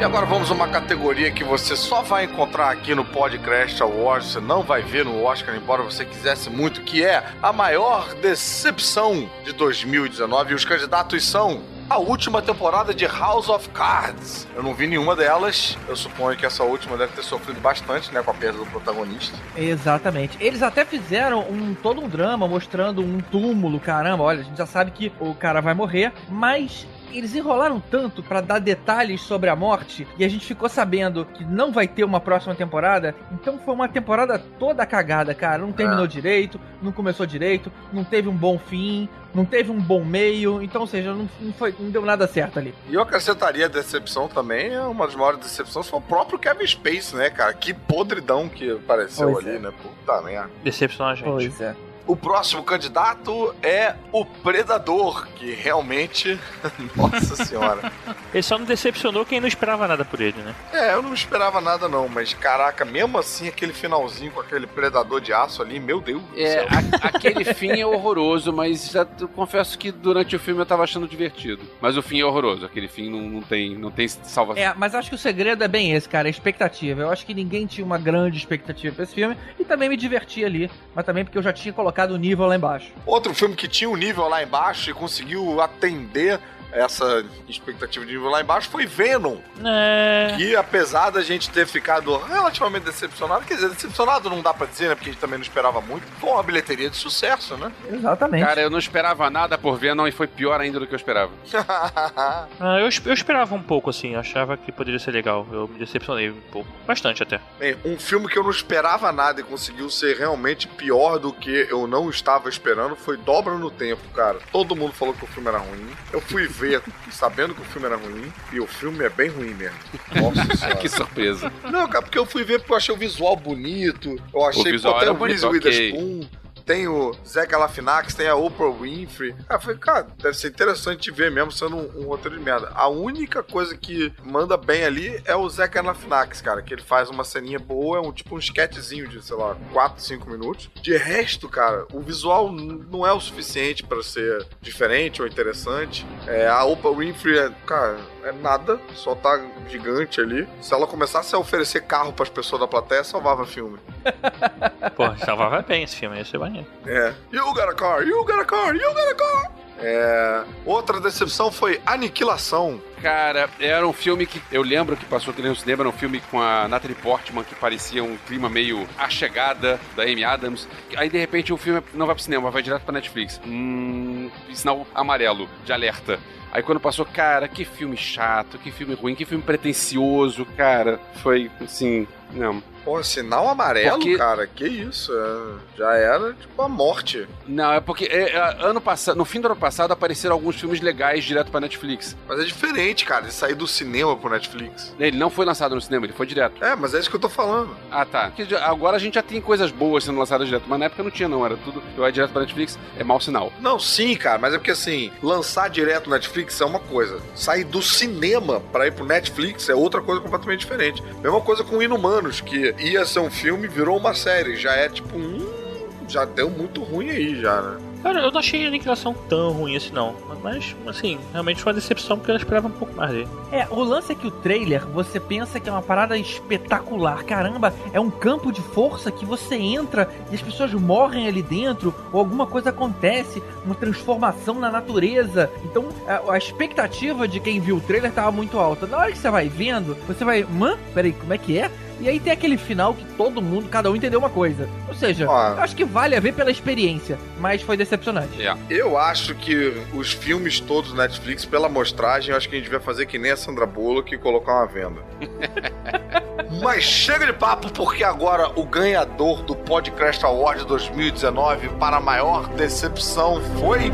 E agora vamos a uma categoria que você só vai encontrar aqui no Podcast Awards, você não vai ver no Oscar, embora você quisesse muito, que é a maior decepção de 2019. E os candidatos são a última temporada de House of Cards. Eu não vi nenhuma delas. Eu suponho que essa última deve ter sofrido bastante, né, com a perda do protagonista. Exatamente. Eles até fizeram um todo um drama mostrando um túmulo, caramba, olha, a gente já sabe que o cara vai morrer, mas eles enrolaram tanto pra dar detalhes sobre a morte e a gente ficou sabendo que não vai ter uma próxima temporada. Então foi uma temporada toda cagada, cara. Não terminou É. direito, não começou direito, não teve um bom fim, não teve um bom meio. Então, ou seja, não, não foi, não deu nada certo ali. E eu acrescentaria a decepção também, é uma das maiores decepções foi o próprio Kevin Space, né, cara? Que podridão que apareceu Pois ali, é. né? Puta merda. Decepcionar a gente. Pois é. O próximo candidato é o Predador, que realmente. *laughs* Nossa senhora. Ele só não decepcionou quem não esperava nada por ele, né? É, eu não esperava nada não, mas caraca, mesmo assim, aquele finalzinho com aquele Predador de aço ali, meu Deus do É, céu. a- aquele fim é horroroso, mas já eu confesso que durante o filme eu tava achando divertido. Mas o fim é horroroso, aquele fim não, não tem, não tem salvação. É, mas acho que o segredo é bem esse, cara, a expectativa. Eu acho que ninguém tinha uma grande expectativa pra esse filme e também me diverti ali, mas também porque eu já tinha colocado o nível lá embaixo. Outro filme que tinha um nível lá embaixo e conseguiu atender essa expectativa de nível lá embaixo foi Venom. É. Que apesar da gente ter ficado relativamente decepcionado, quer dizer, decepcionado não dá pra dizer, né? Porque a gente também não esperava muito. Foi uma bilheteria de sucesso, né? Exatamente. Cara, eu não esperava nada por ver, não, e foi pior ainda do que eu esperava. Ah, *laughs* eu, eu esperava um pouco, assim. Achava que poderia ser legal. Eu me decepcionei um pouco. Bastante até. Bem, um filme que eu não esperava nada e conseguiu ser realmente pior do que eu não estava esperando foi Dobra no Tempo, cara. Todo mundo falou que o filme era ruim. Eu fui ver sabendo que o filme era ruim e o filme é bem ruim mesmo. Nossa *laughs* senhora. que surpresa. Não, cara, porque eu fui ver porque eu achei o visual bonito. Eu achei visual pô, era o Reese bonito, ok. Witherspoon. Tem o Zé Galifianakis, tem a Oprah Winfrey. Cara, eu falei, cara, deve ser interessante ver mesmo sendo um, um roteiro de merda. A única coisa que manda bem ali é o Zé Galifianakis, cara, que ele faz uma ceninha boa, é um tipo um sketchzinho de, sei lá, 4, 5 minutos. De resto, cara, o visual não é o suficiente pra ser diferente ou interessante. É, a Oprah Winfrey, é, cara, é nada, só tá gigante ali. Se ela começasse a oferecer carro pras pessoas da plateia, salvava o filme. *laughs* Pô, salvava bem esse filme. Ia ser maneiro. É. You got a car, you got a car, you got a car. É. Outra decepção foi Aniquilação. Cara, era um filme que eu lembro que passou aqui no cinema, era um filme com a Natalie Portman, que parecia um clima meio A Chegada, da Amy Adams. Aí, de repente, o filme não vai pro cinema, vai direto pra Netflix. Hum, sinal amarelo, de alerta. Aí quando passou, cara, que filme chato, que filme ruim, que filme pretencioso, cara. Foi, assim, não. Pô, sinal amarelo, Porque- cara, que isso? é, já era tipo a morte. Não, é porque é, é, ano passado, no fim do ano passado apareceram alguns filmes legais direto pra Netflix. Mas é diferente, cara, de sair do cinema pro Netflix. Ele não foi lançado no cinema, ele foi direto. É, mas é isso que eu tô falando. Ah, tá. Porque agora a gente já tem coisas boas sendo lançadas direto, mas na época não tinha, não. Era tudo. Eu ia direto pra Netflix, é mau sinal. Não, sim, cara, mas é porque assim, lançar direto no Netflix é uma coisa. Sair do cinema pra ir pro Netflix é outra coisa completamente diferente. Mesma coisa com Inumanos, que ia ser um filme, virou uma série. Já é tipo, hum, já deu muito ruim aí já, né? Cara, eu não achei a aniquilação tão ruim assim, não. Mas, assim, realmente foi uma decepção porque eu esperava um pouco mais dele. É, o lance é que o trailer, você pensa que é uma parada espetacular. Caramba, é um campo de força que você entra e as pessoas morrem ali dentro, ou alguma coisa acontece, uma transformação na natureza. Então, a, a expectativa de quem viu o trailer tava muito alta. Na hora que você vai vendo, você vai, mã, peraí, como é que é? E aí tem aquele final que todo mundo, cada um entendeu uma coisa. Ou seja, Ó. eu acho que vale a ver pela experiência, mas foi decepcionante. É. Eu acho que os filmes todos do Netflix, pela amostragem, eu acho que a gente devia fazer que nem a Sandra Bullock e colocar uma venda. *laughs* Mas chega de papo, porque agora o ganhador do Podcast Award 2019 para a maior decepção foi.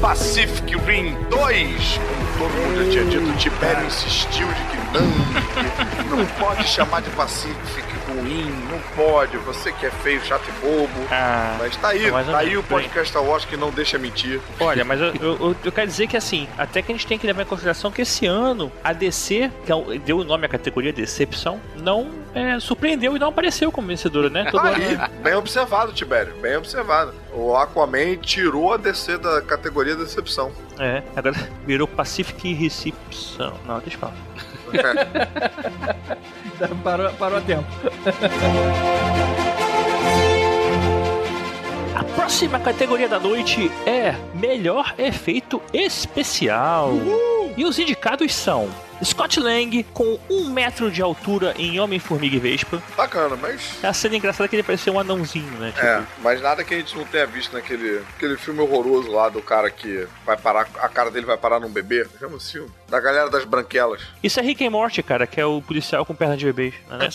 Pacific Rim 2. Todo mundo já tinha dito, o Tibério insistiu de que não, não pode chamar de Pacific ruim, não pode, você que é feio, chato e bobo. Ah, Mas tá aí, mais ou tá aí o podcast Star Wars que não deixa mentir. Olha, mas eu, eu, eu- quero dizer que assim, até que a gente tem que levar em consideração que esse ano a DC, que é deu o nome à categoria Decepção, não é, surpreendeu e não apareceu como vencedora, né? Todo Aí, ano. bem observado, Tibério, bem observado. O Aquaman tirou a DC da categoria decepção. É, agora virou Pacific Recepção. Não, deixa eu falar. *laughs* Parou, parou a tempo. *laughs* A próxima categoria da noite é Melhor Efeito Especial. E os indicados são Scott Lang com um metro de altura em Homem-Formiga e Vespa. Bacana, mas. É a cena engraçada que ele parecia um anãozinho, né? Tipo, É, mas nada que a gente não tenha visto naquele aquele filme horroroso lá do cara que vai parar, a cara dele vai parar num bebê. Chama esse filme? Da galera das branquelas. Isso é Rick and Morty, cara, que é o policial com perna de bebês. Não é?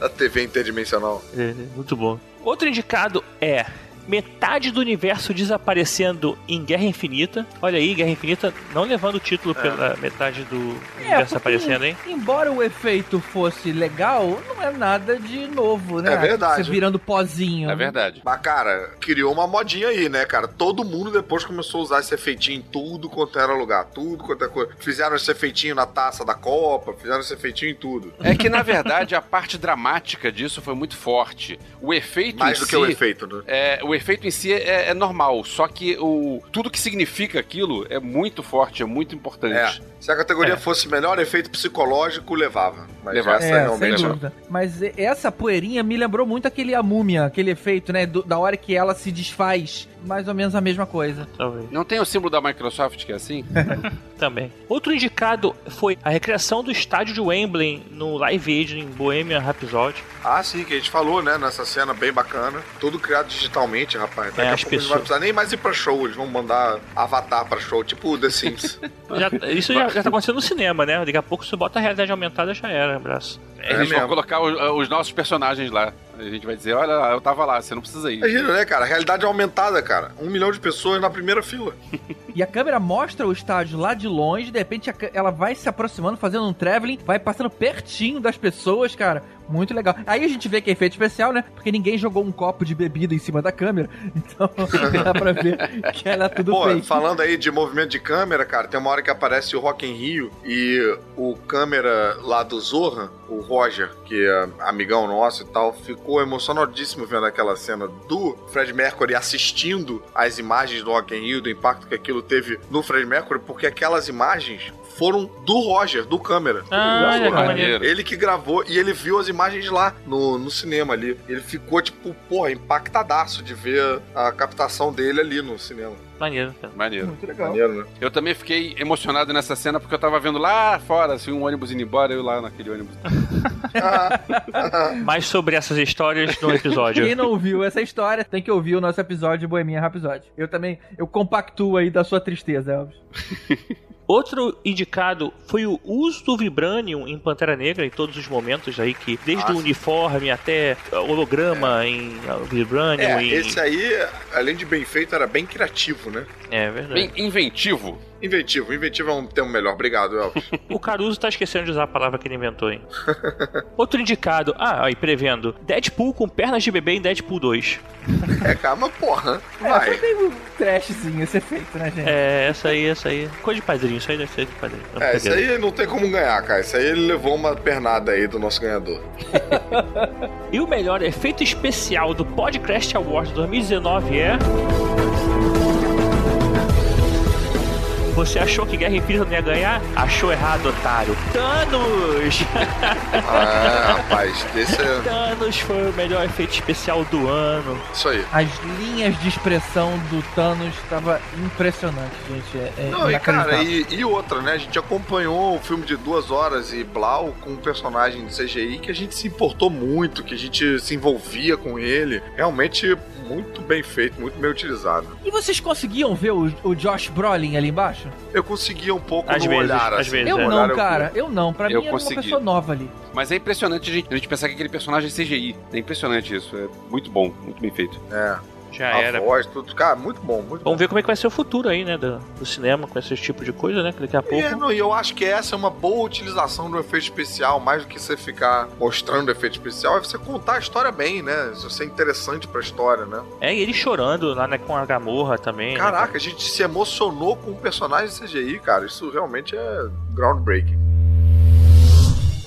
Da *laughs* TV interdimensional. É, muito bom. Outro indicado é metade do universo desaparecendo em Guerra Infinita. Olha aí, Guerra Infinita não levando o título pela metade do universo porque, aparecendo, hein? Embora o efeito fosse legal, não é nada de novo, né? É verdade. Você virando pozinho. É verdade. Mas, cara, criou uma modinha aí, né, cara? Todo mundo depois começou a usar esse efeitinho em tudo quanto era lugar. Tudo quanto é coisa. Fizeram esse efeitinho na taça da Copa, fizeram esse efeitinho em tudo. É que, na verdade, a parte dramática disso foi muito forte. O efeito Mais em do si, que o efeito, né? É, o efeito em si é, é normal, só que o, tudo que significa aquilo é muito forte, é muito É. importante. Se a categoria É. fosse melhor efeito psicológico, levava. Mas Levava. essa É, sem dúvida. Mas essa poeirinha me lembrou muito aquele a múmia, aquele efeito, né? do- da hora que ela se desfaz. Mais ou menos a mesma coisa. Talvez. Não tem o símbolo da Microsoft que é assim? *laughs* Também. Outro indicado foi a recriação do estádio de Wembley no Live Aid em Bohemian Rhapsody. Ah, sim, que a gente falou, né? Nessa cena bem bacana. Tudo criado digitalmente, rapaz. Daqui É, a pouco gente não pessoas- vai precisar nem mais ir pra show. Eles vão mandar avatar pra show, tipo o The Sims. *laughs* Já- isso já, já tá acontecendo no cinema, né? Daqui a pouco você bota a realidade aumentada já era, abraço. É Eles vão mesmo. colocar os, os nossos personagens lá. A gente vai dizer, olha, eu tava lá, você não precisa ir. Imagina, né, cara? Realidade aumentada, cara. Um milhão de pessoas na primeira fila. *laughs* E a câmera mostra o estádio lá de longe, de repente ela vai se aproximando, fazendo um traveling, vai passando pertinho das pessoas, cara. Muito legal. Aí a gente vê que é efeito especial, né? Porque ninguém jogou um copo de bebida em cima da câmera. *laughs* Então *laughs* dá pra ver que ela é tudo Pô, fake. falando aí de movimento de câmera, cara, tem uma hora que aparece o Rock in Rio e o câmera lá do Zorra, o Roger, que é amigão nosso e tal, ficou emocionadíssimo vendo aquela cena do Fred Mercury assistindo as imagens do Rock in Rio, do impacto que aquilo teve no Fred Mercury, porque aquelas imagens foram do Roger, do câmera. Ah, Ele que gravou, maneiro. Ele que gravou e ele viu as imagens lá no, no cinema ali. Ele ficou, tipo, porra, impactadaço de ver a captação dele ali no cinema. Maneiro, cara. Maneiro. Muito legal. Maneiro, né? Eu também fiquei emocionado nessa cena porque eu tava vendo lá fora, assim, um ônibus indo embora, eu lá naquele ônibus. *laughs* Mais sobre essas histórias no episódio. Quem não ouviu essa história tem que ouvir o nosso episódio de Boeminha Rhapsody. Eu também, eu compactuo aí da sua tristeza, Elvis. *laughs* Outro indicado foi o uso do Vibranium em Pantera Negra em todos os momentos aí, que desde Ah, o uniforme até holograma em uh, Vibranium. É, em... esse aí, além de bem feito, era bem criativo, né? É verdade. Bem inventivo. Inventivo. Inventivo é um termo melhor. Obrigado, Elvis. *laughs* O Caruso tá esquecendo de usar a palavra que ele inventou, hein? *laughs* Outro indicado. Ah, aí prevendo. Deadpool com pernas de bebê em Deadpool 2. é, cara, mas porra, É, vai. foi meio trashzinho esse efeito, né, gente? É, essa aí, essa aí. Coisa de padrinho, isso aí deve ser de padrinho. Não, É, isso aí não tem como ganhar, cara. Isso aí ele levou uma pernada aí do nosso ganhador. *laughs* E o melhor efeito especial do Podcast Awards 2019 é. Você achou que Guerra Infinita não ia ganhar? Achou errado, otário. Thanos! Ah, rapaz, desse é. Thanos foi o melhor efeito especial do ano. Isso aí. As linhas de expressão do Thanos tava impressionante, gente. É, é Não, e cara, e, e outra, né? A gente acompanhou o filme de duas horas e Blau com um personagem de CGI que a gente se importou muito, que a gente se envolvia com ele. Realmente muito bem feito, muito bem utilizado. E vocês conseguiam ver o, o Josh Brolin ali embaixo? Eu conseguia um pouco Às no vezes, olhar, às assim. vezes, Eu é. não, cara. Eu não. Pra Eu mim era consegui. uma pessoa nova ali. Mas é impressionante a gente, a gente pensar que aquele personagem é CGI. É impressionante isso. É muito bom, muito bem feito. É, Já a era. voz, tudo. Cara, muito bom, muito bom. Vamos ver como é que vai ser o futuro aí, né? Do, do cinema com esse tipo de coisa, né? Que daqui a pouco. É, não, e eu acho que essa é uma boa utilização do efeito especial, mais do que você ficar mostrando o efeito especial, é você contar a história bem, né? Isso ser interessante pra história, né? É, e ele chorando lá né, com a Gamorra também. né, cara? Caraca, a gente se emocionou com um personagem CGI, cara. Isso realmente é groundbreaking.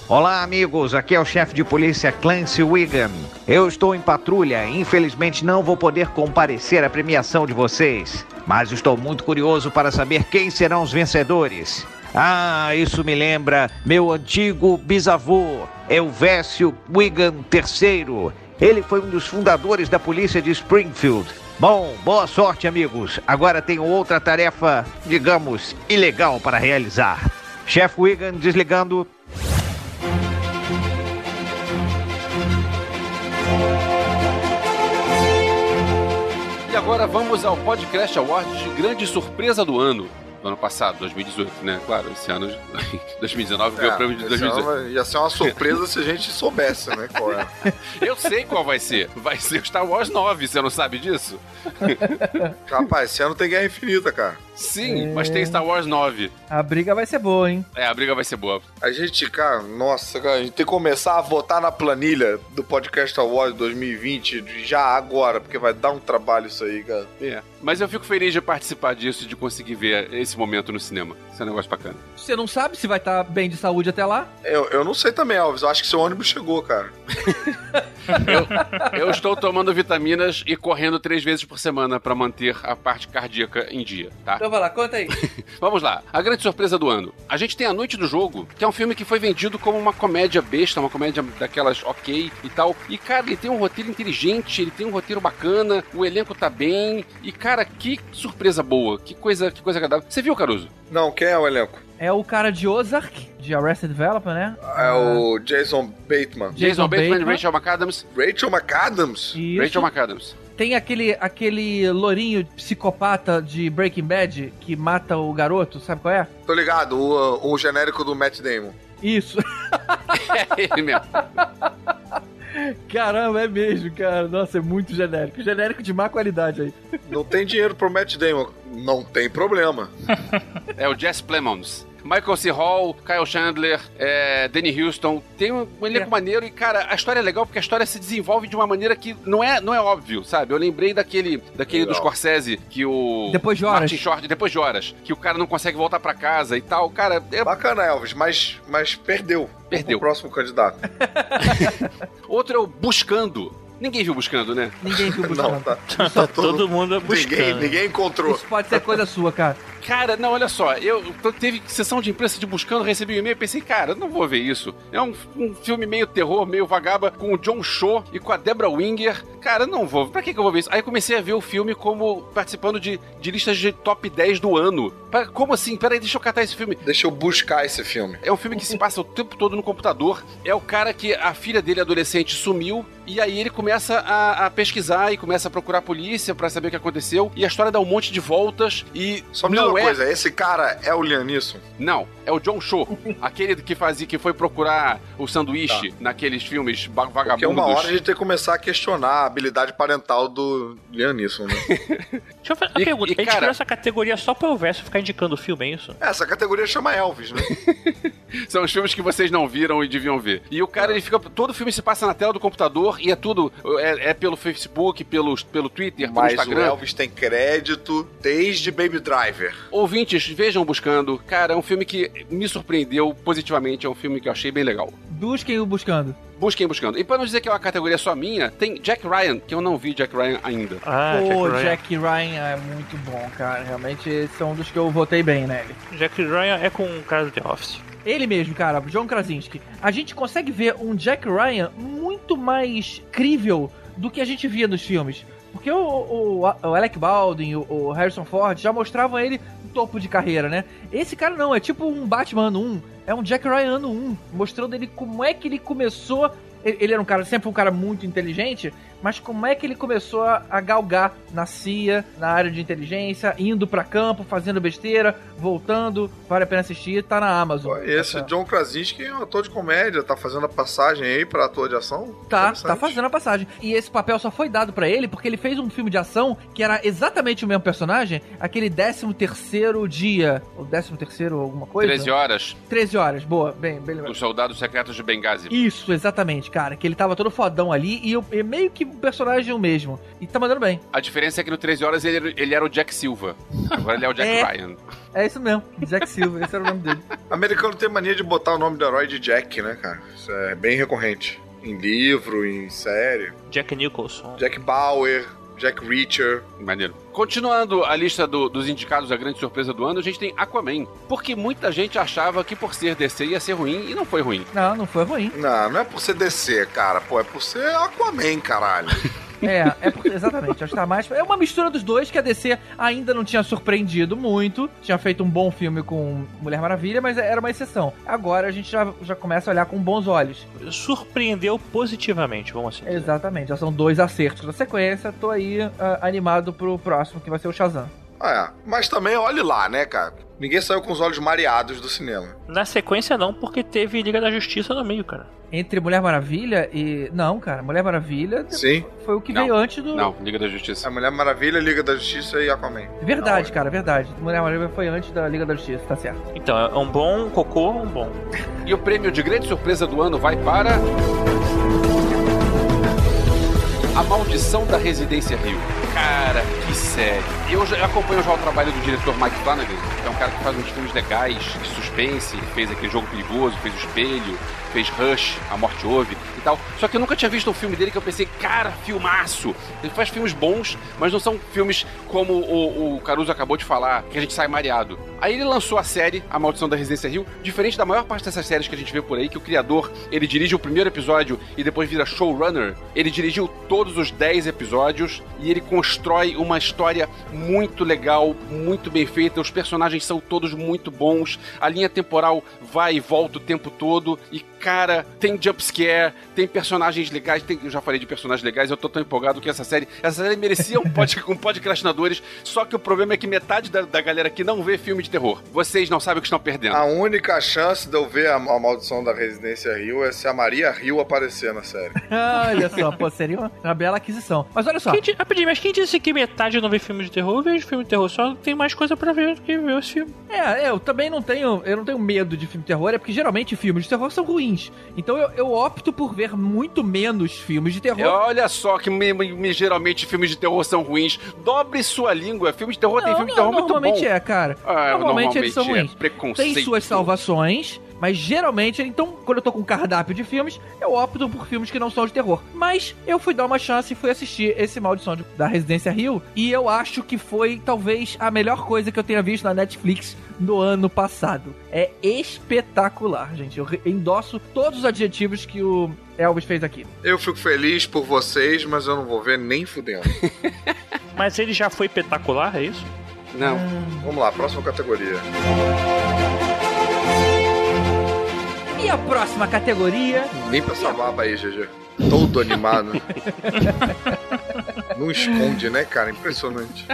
Olá, amigos. Aqui é o chefe de polícia Clancy Wigan. Eu estou em patrulha infelizmente não vou poder comparecer à premiação de vocês. Mas estou muito curioso para saber quem serão os vencedores. Ah, isso me lembra meu antigo bisavô, Elvésio Wigan III. Ele foi um dos fundadores da polícia de Springfield. Bom, boa sorte, amigos. Agora tenho outra tarefa, digamos, ilegal para realizar. Chefe Wigan desligando. Agora vamos ao Podcast Awards de grande surpresa do ano. Do ano passado, 2018, né? Claro, esse ano, 2019, *laughs* veio o prêmio de É, esse 2018. ano Ia ser uma surpresa se a gente soubesse, né? Qual é. *laughs* Eu sei qual vai ser. Vai ser o Star Wars 9, você não sabe disso? Rapaz, esse ano tem Guerra Infinita, cara. Sim, mas tem Star Wars 9. A briga vai ser boa, hein? É, a briga vai ser boa. A gente, cara, nossa, cara, a gente tem que começar a votar na planilha do Podcast Awards 2020 já agora, porque vai dar um trabalho isso aí, cara. É. Mas eu fico feliz de participar disso, de conseguir ver esse momento no cinema. Isso é um negócio bacana. Você não sabe se vai estar bem de saúde até lá? Eu, eu não sei também, Alves. Eu acho que seu ônibus chegou, cara. *laughs* Eu estou tomando vitaminas e correndo três vezes por semana para manter a parte cardíaca em dia, tá? Então vai lá, conta aí. *laughs* Vamos lá. A grande surpresa do ano. A gente tem A Noite do Jogo, que é um filme que foi vendido como uma comédia besta, uma comédia daquelas ok e tal. E, cara, ele tem um roteiro inteligente, ele tem um roteiro bacana, o elenco tá bem. E, cara, que surpresa boa, que coisa, que coisa agradável. Você viu, Caruso? Não, quem é o elenco? É o cara de Ozark, de Arrested Development, né? É o Jason Bateman. Jason, Bateman, Bateman. e Rachel McAdams. Rachel McAdams? Isso. Rachel McAdams. Tem aquele, aquele lourinho psicopata de Breaking Bad que mata o garoto, sabe qual é? Tô ligado, o, o genérico do Matt Damon. Isso. *laughs* É ele mesmo. Caramba, é mesmo, cara. Nossa, é muito genérico. Genérico de má qualidade aí. Não tem dinheiro pro Matt Damon. Não tem problema. É o Jess Plemons. Michael C. Hall, Kyle Chandler, é, Danny Houston. Tem um, um elenco É. maneiro e, cara, a história é legal porque a história se desenvolve de uma maneira que não é, não é óbvio, sabe? Eu lembrei daquele, daquele do Legal. Scorsese que o. Depois de horas. Martin Short, depois de horas. Que o cara não consegue voltar pra casa e tal. Cara, é Bacana, Elvis, mas, mas perdeu. Perdeu. O próximo candidato. *laughs* Outro é o Buscando. Ninguém viu Buscando, né? Ninguém viu buscando. Não, tá. Tá todo mundo buscando. Ninguém, ninguém encontrou. Isso pode ser coisa sua, cara. Cara, não, olha só, eu teve sessão de imprensa de Buscando, recebi um e-mail e pensei, cara, eu não vou ver isso. É um, um filme meio terror, meio vagaba, com o John Cho e com a Debra Winger. Cara, não vou. Pra que, que eu vou ver isso? Aí comecei a ver o filme como participando de, de listas de top 10 do ano. Pra- como assim? Peraí, deixa eu catar esse filme. Deixa eu buscar esse filme. É um filme que se passa o tempo todo no computador. É o cara que a filha dele, adolescente, sumiu. E aí ele começa a, a pesquisar e começa a procurar a polícia pra saber o que aconteceu. E a história dá um monte de voltas. E Só me não uma é. coisa, esse cara é o Liam Neeson? Não, é o John Cho. *laughs* aquele que fazia, que foi procurar o sanduíche naqueles filmes ba- Porque vagabundos. uma hora a gente tem que começar a questionar a habilidade parental do Liam Neeson, né? *laughs* Deixa eu fazer uma E- pergunta. e, a gente cara- criou essa categoria só pra o verso ficar indicando o filme, é isso? Essa categoria chama Elvis, né? *laughs* *laughs* São os filmes que vocês não viram e deviam ver. E o cara, ele fica. Todo filme se passa na tela do computador e é tudo. É, é pelo Facebook, pelo, pelo Twitter, pelo Mas o Instagram. Elvis tem crédito desde Baby Driver. Ouvintes, vejam buscando. Cara, é um filme que me surpreendeu positivamente. É um filme que eu achei bem legal. Busquem o buscando. Busquem buscando. E pra não dizer que é uma categoria só minha, tem Jack Ryan, que eu não vi Jack Ryan ainda. Ah, Pô, Jack Ryan. Jack Ryan é muito bom, cara. Realmente esse é um dos que eu votei bem nele. Jack Ryan é com o cara do The Office. Ele mesmo, cara, John Krasinski. A gente consegue ver um Jack Ryan muito mais crível do que a gente via nos filmes. Porque o, o, o Alec Baldwin, o, o Harrison Ford já mostravam ele no topo de carreira, né? Esse cara não, é tipo um Batman ano 1, é um Jack Ryan ano 1, mostrando ele como é que ele começou. Ele ele era um cara, sempre um cara muito inteligente, mas como é que ele começou a, a galgar na CIA, na área de inteligência, indo pra campo, fazendo besteira, voltando, vale a pena assistir, tá na Amazon. Esse Essa- John Krasinski é um ator de comédia, tá fazendo a passagem aí pra ator de ação? Tá, tá fazendo a passagem. E esse papel só foi dado pra ele porque ele fez um filme de ação que era exatamente o mesmo personagem, aquele 13 terceiro dia, ou 13 terceiro alguma coisa? 13 horas, 13 horas, boa, bem, bem lembrado. os soldados secretos de Benghazi. Isso, exatamente, cara, que ele tava todo fodão ali e, eu- e meio que personagem é o mesmo. E tá mandando bem. A diferença é que no 13 horas ele, era- ele era o Jack Silva. Agora ele é o Jack *laughs* É. Ryan. É isso mesmo, Jack Silva, esse era o nome dele. *laughs* Americano tem mania de botar o nome do herói de Jack, né, cara? Isso é bem recorrente. Em livro, em série. Jack Nicholson. Jack Bauer, Jack Reacher. Maneiro. Continuando a lista do- dos indicados da grande surpresa do ano, a gente tem Aquaman. Porque muita gente achava que por ser DC ia ser ruim e não foi ruim. Não, não foi ruim. Não, não é por ser DC, cara. Pô, é por ser Aquaman, caralho. *laughs* É, é porque, exatamente, acho que tá mais. É uma mistura dos dois que a DC ainda não tinha surpreendido muito. Tinha feito um bom filme com Mulher Maravilha, mas era uma exceção. Agora a gente já, já começa a olhar com bons olhos. Surpreendeu positivamente, vamos assim. dizer. Exatamente, já são dois acertos na sequência. Tô aí ah, animado pro próximo, que vai ser o Shazam. É, mas também olhe lá, né, cara? Ninguém saiu com os olhos mareados do cinema. Na sequência não, porque teve Liga da Justiça no meio, cara. Entre Mulher Maravilha e. Não, cara, Mulher Maravilha Sim. foi o que Não, veio antes do. Não, Liga da Justiça. A Mulher Maravilha, Liga da Justiça e Aquaman. Verdade, cara, verdade. Mulher Maravilha foi antes da Liga da Justiça, tá certo. Então, é um bom cocô, um bom. *laughs* E o prêmio de grande surpresa do ano vai para. A Maldição da Residência Rio. Cara, série. Eu já acompanho já o trabalho do diretor Mike Flanagan, que é um cara que faz uns filmes legais, de suspense, fez aquele jogo perigoso, fez o espelho, fez Rush, A Morte Ouve e tal. Só que eu nunca tinha visto um filme dele que eu pensei, cara, filmaço. Ele faz filmes bons, mas não são filmes como o, o Caruso acabou de falar, que a gente sai mareado. Aí ele lançou a série A Maldição da Residência Rio, diferente da maior parte dessas séries que a gente vê por aí, que o criador, ele dirige o primeiro episódio e depois vira showrunner. Ele dirigiu todos os 10 episódios e ele constrói uma história muito legal, muito bem feita. Os personagens são todos muito bons. A linha temporal vai e volta o tempo todo e cara, tem jumpscare, tem personagens legais, tem, eu já falei de personagens legais, eu tô tão empolgado que essa série, essa série merecia um, pod, *laughs* um podcastinadores, só que o problema é que metade da, da galera que não vê filme de terror, vocês não sabem o que estão perdendo. A única chance de eu ver a, a Maldição da Residência Rio é se a Maria Rio aparecer na série. *laughs* olha só, pô, seria uma, uma bela aquisição. Mas olha só. Quem di- rapidinho, mas quem disse que metade não vê filme de terror? Eu vejo filme de terror, só tem mais coisa pra ver do que ver esse filme. É, eu também não tenho, eu não tenho medo de filme de terror, é porque geralmente filmes de terror são ruins. Então eu, eu opto por ver muito menos filmes de terror. Olha só que me- me- geralmente filmes de terror são ruins. Dobre sua língua. Filme de terror tem Não, filme de não, terror muito bom. normalmente é, cara. Ah, normalmente, eles são normalmente é. ruins. Preconceito. Tem suas salvações, mas geralmente, então, quando eu tô com um cardápio de filmes, eu opto por filmes que não são de terror. Mas eu fui dar uma chance e fui assistir esse Maldição de- da Residência Rio, e eu acho que foi talvez a melhor coisa que eu tenha visto na Netflix no ano passado. É espetacular, gente. Eu endosso todos os adjetivos que o Elvis fez aqui. Eu fico feliz por vocês, mas eu não vou ver nem fudendo. *laughs* Mas ele já foi espetacular, é isso? Não. Vamos lá, próxima categoria. E a próxima categoria Limpa essa baba aí, GG. Todo animado. não esconde, né, cara? Impressionante.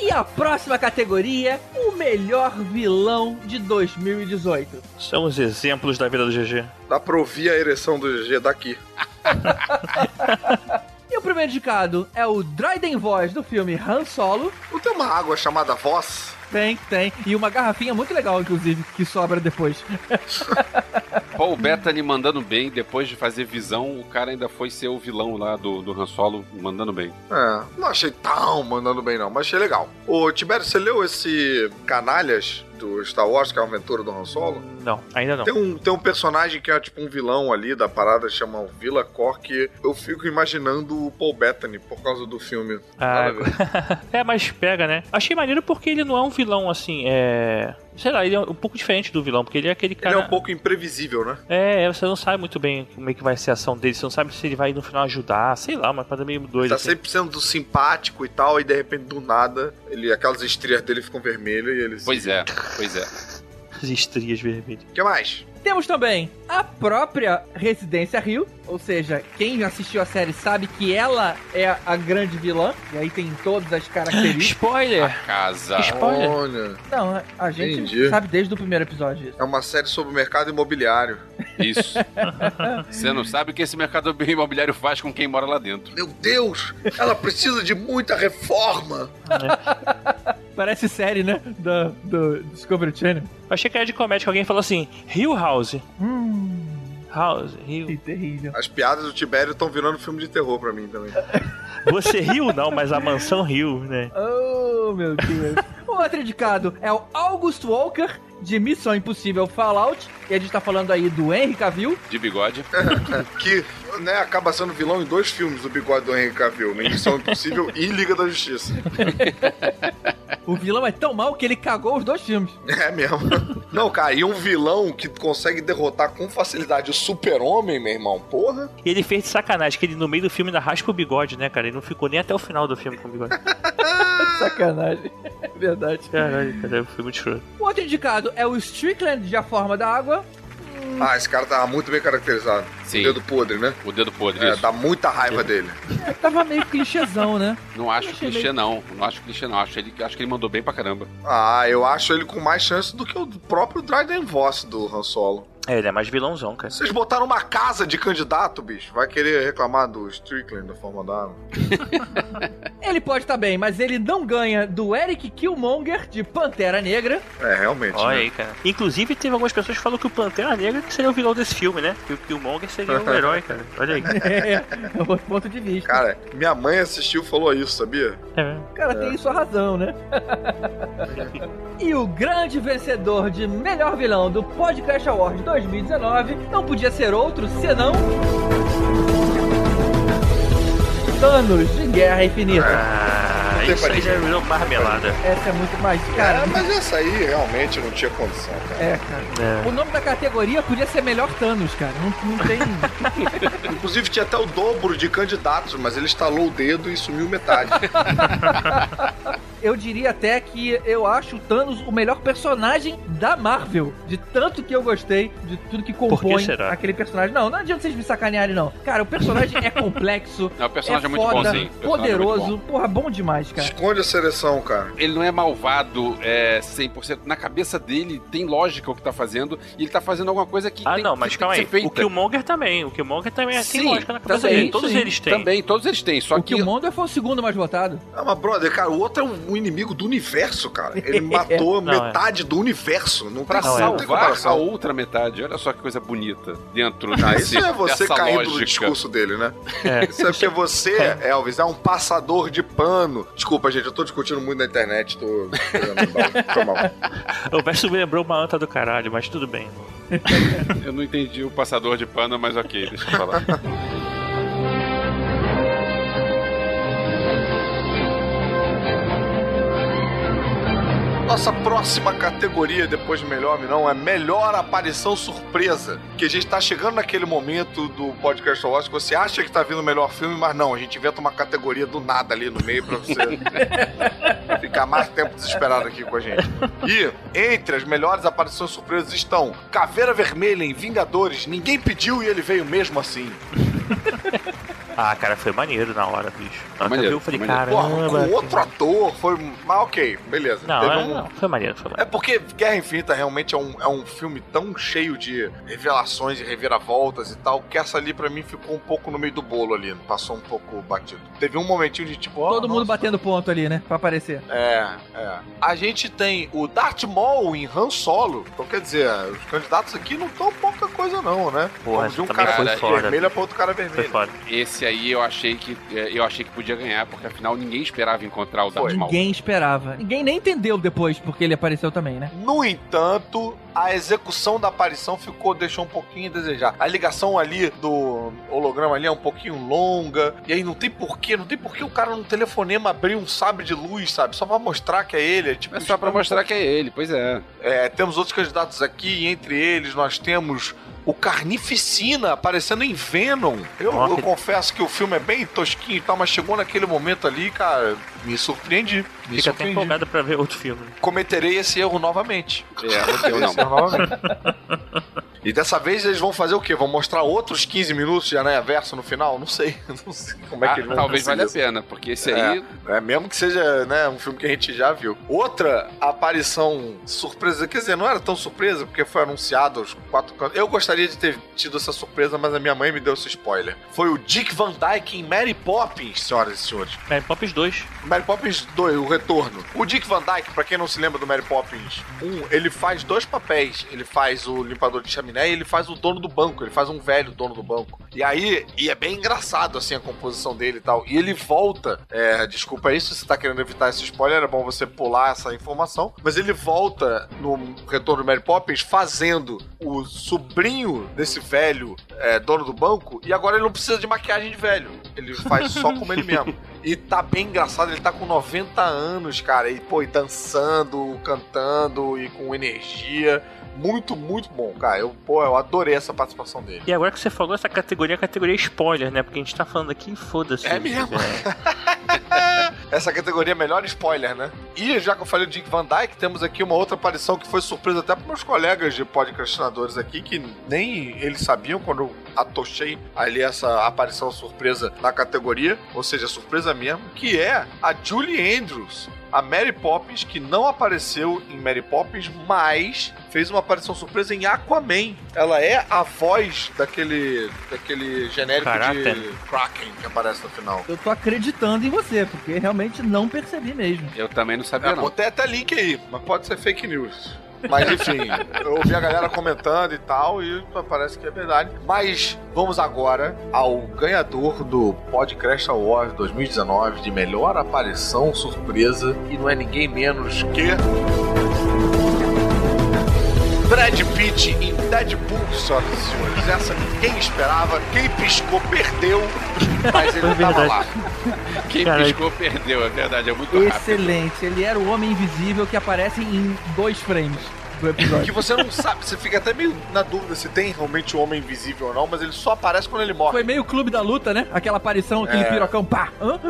E a próxima categoria, o melhor vilão de 2018. São os exemplos da vida do GG. Dá pra ouvir a ereção do GG daqui. *laughs* E o primeiro indicado é o Dryden Voice do filme Han Solo. Não tem uma água chamada Voz? Tem, tem. E uma garrafinha muito legal, inclusive, que sobra depois. *laughs* Paul Bettany mandando bem, depois de fazer visão, o cara ainda foi ser o vilão lá do, do Han Solo, mandando bem. É, não achei tão mandando bem não, mas achei legal. Ô, Tibério, você leu esse Canalhas do Star Wars, que é a aventura do Han Solo? Não, ainda não. Tem um, tem um personagem que é tipo um vilão ali da parada, chama o Villa Cor, que eu fico imaginando o Paul Bettany por causa do filme. Ah, *laughs* é, mas pega, né? Achei maneiro porque ele não é um vilão assim, é. Sei lá, ele é um pouco diferente do vilão, porque ele é aquele cara. Ele é um pouco imprevisível, né? É, você não sabe muito bem como é que vai ser a ação dele, você não sabe se ele vai no final ajudar, sei lá, mas parada meio doido. Tá assim. sempre sendo simpático e tal, e de repente do nada, ele, aquelas estrias dele ficam vermelhas e ele. Pois é, pois é. As estrias vermelhas. O que mais? Temos também a própria Residência Rio, ou seja, quem assistiu a série sabe que ela é a grande vilã, e aí tem todas as características. Spoiler! Casa. Spoiler. Olha, Não, a gente Entendi. sabe desde o primeiro episódio isso. é uma série sobre o mercado imobiliário. Isso. *laughs* Você não sabe o que esse mercado imobiliário faz com quem mora lá dentro. Meu Deus, ela precisa de muita reforma. *laughs* Parece série, né? Da, do Discovery Channel. Eu achei que era de comédia que alguém falou assim: Hill House. Hum, House, que Hill. terrível. As piadas do Tibério estão virando filme de terror pra mim também. *laughs* Você riu? Não, mas a mansão riu, né? Oh, meu Deus. o outro indicado é o August Walker de Missão Impossível Fallout. E a gente tá falando aí do Henry Cavill. De bigode. *laughs* que né, acaba sendo vilão em dois filmes do bigode do Henry Cavill, né? Missão Impossível e Liga da Justiça. *laughs* O vilão é tão mal que ele cagou os dois filmes. É mesmo. Não, cara, e um vilão que consegue derrotar com facilidade o super-homem, meu irmão, porra. E ele fez de sacanagem, que ele no meio do filme ainda raspa o bigode, né, cara? Ele não ficou nem até o final do filme com o bigode. *laughs* Sacanagem. Verdade. Caralho, cara, foi muito choro. O outro indicado é o Strickland de A Forma da Água. Ah, esse cara tava muito bem caracterizado. Sim. O dedo podre, né? O dedo podre, É, isso. dá muita raiva dele. É, tava meio clichêzão, né? Não acho Achei clichê, meio- não. Não acho clichê, não. Acho, ele, acho que ele mandou bem pra caramba. Ah, eu acho ele com mais chance do que o próprio Dryden Voss do Han Solo. É, ele é mais vilãozão, cara. Vocês botaram uma casa de candidato, bicho. Vai querer reclamar do Strickland da forma da água. *laughs* Ele pode estar bem, mas ele não ganha do Eric Killmonger de Pantera Negra. É, realmente. Olha né? aí, cara. Inclusive, teve algumas pessoas que falam que o Pantera Negra seria o vilão desse filme, né? Que o Killmonger seria o herói, *laughs* cara. Olha aí. *laughs* É, é outro ponto de vista. Cara, minha mãe assistiu e falou isso, sabia? É. O cara tem sua razão, né? e o grande vencedor de melhor vilão do Podcast Award 2019 não podia ser outro senão. Thanos de Guerra Infinita. Ah, isso aí já virou marmelada. Essa é muito mais. Cara, É, mas essa aí realmente não tinha condição, cara. é, cara. É. O nome da categoria podia ser melhor Thanos, cara. Não, não tem. *laughs* Inclusive tinha até o dobro de candidatos, mas ele estalou o dedo e sumiu metade. *laughs* Eu diria até que eu acho o Thanos o melhor personagem da Marvel. De tanto que eu gostei de tudo que compõe aquele personagem. Não, não adianta vocês me sacanearem, não. Cara, o personagem é complexo. *laughs* Não, o personagem é é muito foda, bom, sim. O personagem é Poderoso. muito Porra, bom demais, cara. Esconde a seleção, cara. Ele não é malvado é, 100%. Na cabeça dele tem lógica o que tá fazendo. E ele tá fazendo alguma coisa que Ah, tem, não, mas calma aí. O Killmonger também. O Killmonger também é tem Sim, lógica na cabeça também, dele. Todos sim, eles têm. Também, todos eles têm. Só O que Killmonger foi o segundo mais votado. Ah, mas brother, cara, o outro é um inimigo do universo, cara. Ele *laughs* matou Não, é. metade do universo. Não pra tem, não tem salvar comparação. a outra metade. Olha só que coisa bonita dentro Ah, desse, isso é você caindo lógica. no discurso dele, né? É. Isso é porque você, Elvis, é um passador de pano. Desculpa, gente, eu tô discutindo muito na internet, tô. Foi mal. *laughs* O verso me lembrou uma anta do caralho, mas tudo bem. *laughs* Eu não entendi o passador de pano, mas ok, deixa eu falar. Nossa próxima categoria, depois de melhor não, é melhor aparição surpresa. Que a gente tá chegando naquele momento do podcast Awards que você acha que tá vindo o melhor filme, mas não, a gente inventa uma categoria do nada ali no meio pra você *laughs* ficar mais tempo desesperado aqui com a gente. E entre as melhores aparições surpresas estão Caveira Vermelha em Vingadores, ninguém pediu e ele veio mesmo assim. *laughs* Ah, cara, foi maneiro na hora, bicho. Na hora que eu maneiro, vi, eu falei. Porra, caramba. com outro ator, foi. Mas ok, beleza. Não, Teve é, um- não, foi maneiro, foi É maneiro. porque Guerra Infinita realmente é um, é um filme tão cheio de revelações e reviravoltas e tal, que essa ali pra mim ficou um pouco no meio do bolo ali, passou um pouco batido. Teve um momentinho de tipo, ó, Todo mundo nossa. batendo ponto ali, né? Pra aparecer. É, é. A gente tem o Darth Maul em Han Solo. Então quer dizer, os candidatos aqui não estão pouca coisa não, né? Porra, Vamos de um cara foi foda. vermelho pra outro cara Foi vermelho. foda. Esse aí eu achei que é, eu achei que podia ganhar, porque afinal ninguém esperava encontrar o Darth Maul. Ninguém esperava. Ninguém nem entendeu depois porque ele apareceu também, né? No entanto, a execução da aparição ficou, deixou um pouquinho a desejar. A ligação ali do holograma ali é um pouquinho longa. E aí não tem porquê, não tem porquê o cara no telefonema abrir um sabre de luz, sabe? Só pra mostrar que é ele. É, tipo, É só pra mostrar que é ele, pois é. É, temos outros candidatos aqui, e entre eles nós temos o Carnificina aparecendo em Venom. Eu, eu confesso que o filme é bem tosquinho e tal, mas chegou naquele momento ali, cara, me surpreendi. Me Fica até surpreendi. empolgado pra ver outro filme. Cometerei esse erro novamente. É, eu não. Esse erro novamente. *laughs* E dessa vez eles vão fazer o quê? Vão mostrar outros 15 minutos de Aranha Verso no final? Não sei. *laughs* Não sei como é que Ah, eles vão talvez valha a pena, porque esse aí. É, mesmo que seja né, um filme que a gente já viu. Outra aparição surpresa, quer dizer, não era tão surpresa, porque foi anunciado aos quatro cantos. Eu gostaria de ter tido essa surpresa, mas a minha mãe me deu esse spoiler. Foi o Dick Van Dyke em Mary Poppins, senhoras e senhores. Mary Poppins 2. Mary Poppins 2, o retorno. O Dick Van Dyke, pra quem não se lembra do Mary Poppins 1, ele faz dois papéis. Ele faz o limpador de chaminé filme, né? Ele faz o dono do banco, ele faz um velho dono do banco. E aí, e é bem engraçado, assim, a composição dele e tal. E ele volta, é, desculpa aí se você tá querendo evitar esse spoiler, é bom você pular essa informação, mas ele volta no Retorno do Mary Poppins fazendo o sobrinho desse velho é, dono do banco, e agora ele não precisa de maquiagem de velho. Ele faz só como ele mesmo. *laughs* E tá bem engraçado, ele tá com 90 anos, cara, e pô, e dançando, cantando e com energia. Muito, muito bom, cara. Eu, pô, eu adorei essa participação dele. E agora que você falou, essa categoria é a categoria spoiler, né? Porque a gente tá falando aqui, foda-se. É mesmo. *laughs* Essa categoria é melhor spoiler, né? E já que eu falei do Dick Van Dyke, temos aqui uma outra aparição que foi surpresa até para meus colegas de podcastinadores aqui, que nem eles sabiam quando atochei ali essa aparição surpresa na categoria, ou seja, surpresa mesmo, que é a Julie Andrews, a Mary Poppins, que não apareceu em Mary Poppins, mas fez uma aparição surpresa em Aquaman. Ela é a voz daquele, daquele genérico Caraca. de Kraken que aparece no final. Eu tô acreditando em você, porque realmente não percebi mesmo. Eu também não sabia, É, não. botei até link aí, mas pode ser fake news. Mas enfim, eu ouvi a galera comentando e tal, e parece que é verdade. Mas vamos agora ao ganhador do Podcast Awards 2019 de melhor aparição surpresa, e não é ninguém menos que. Brad Pitt em Deadpool, senhoras e senhores. Essa ninguém esperava, quem piscou perdeu, mas ele Foi tava verdade. lá. Quem Cara, piscou perdeu, é verdade, é muito rápido. Excelente. Ele era o homem invisível que aparece em dois frames do episódio. Que você não sabe, você fica até meio na dúvida se tem realmente o homem invisível ou não, mas ele só aparece quando ele morre. Foi meio clube da luta, né? Aquela aparição, aquele É. pirocão, pá! Hã? *laughs*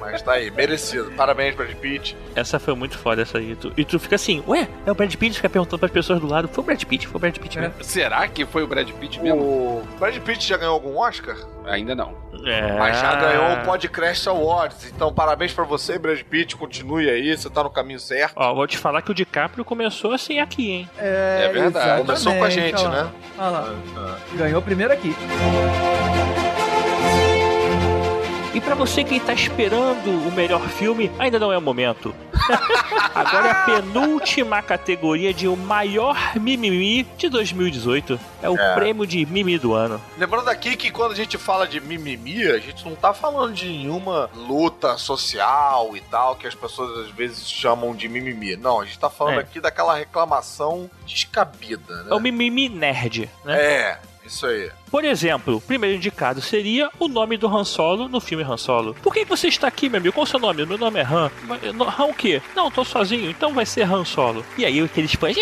Mas tá aí, merecido. Parabéns, Brad Pitt. Essa foi muito foda, essa aí. E tu, e tu fica assim, ué, é o Brad Pitt? Fica perguntando pras pessoas do lado. Foi o Brad Pitt, foi o Brad Pitt mesmo. Será que foi o Brad Pitt mesmo? O Brad Pitt já ganhou algum Oscar? Ainda não. É. Mas já ganhou o Podcast Awards. Então, parabéns pra você, Brad Pitt. Continue aí, você tá no caminho certo. Ó, vou te falar que o DiCaprio começou assim aqui, hein? É, É verdade. Começou com a gente, olha lá. né? Olha lá. Ganhou primeiro aqui. E pra você que tá esperando o melhor filme, ainda não é o momento. Agora é a penúltima categoria de o maior mimimi de 2018. É o É. prêmio de mimimi do ano. Lembrando aqui que quando a gente fala de mimimi, a gente não tá falando de nenhuma luta social e tal, que as pessoas às vezes chamam de mimimi. Não, a gente tá falando É. aqui daquela reclamação descabida, né? É o mimimi nerd, né? É, isso aí. Por exemplo, o primeiro indicado seria o nome do Han Solo no filme Han Solo. Por que que você está aqui, meu amigo? Qual o seu nome? Meu nome é Han. No- Han o quê? Não, tô sozinho, então vai ser Han Solo. E aí aqueles fãs...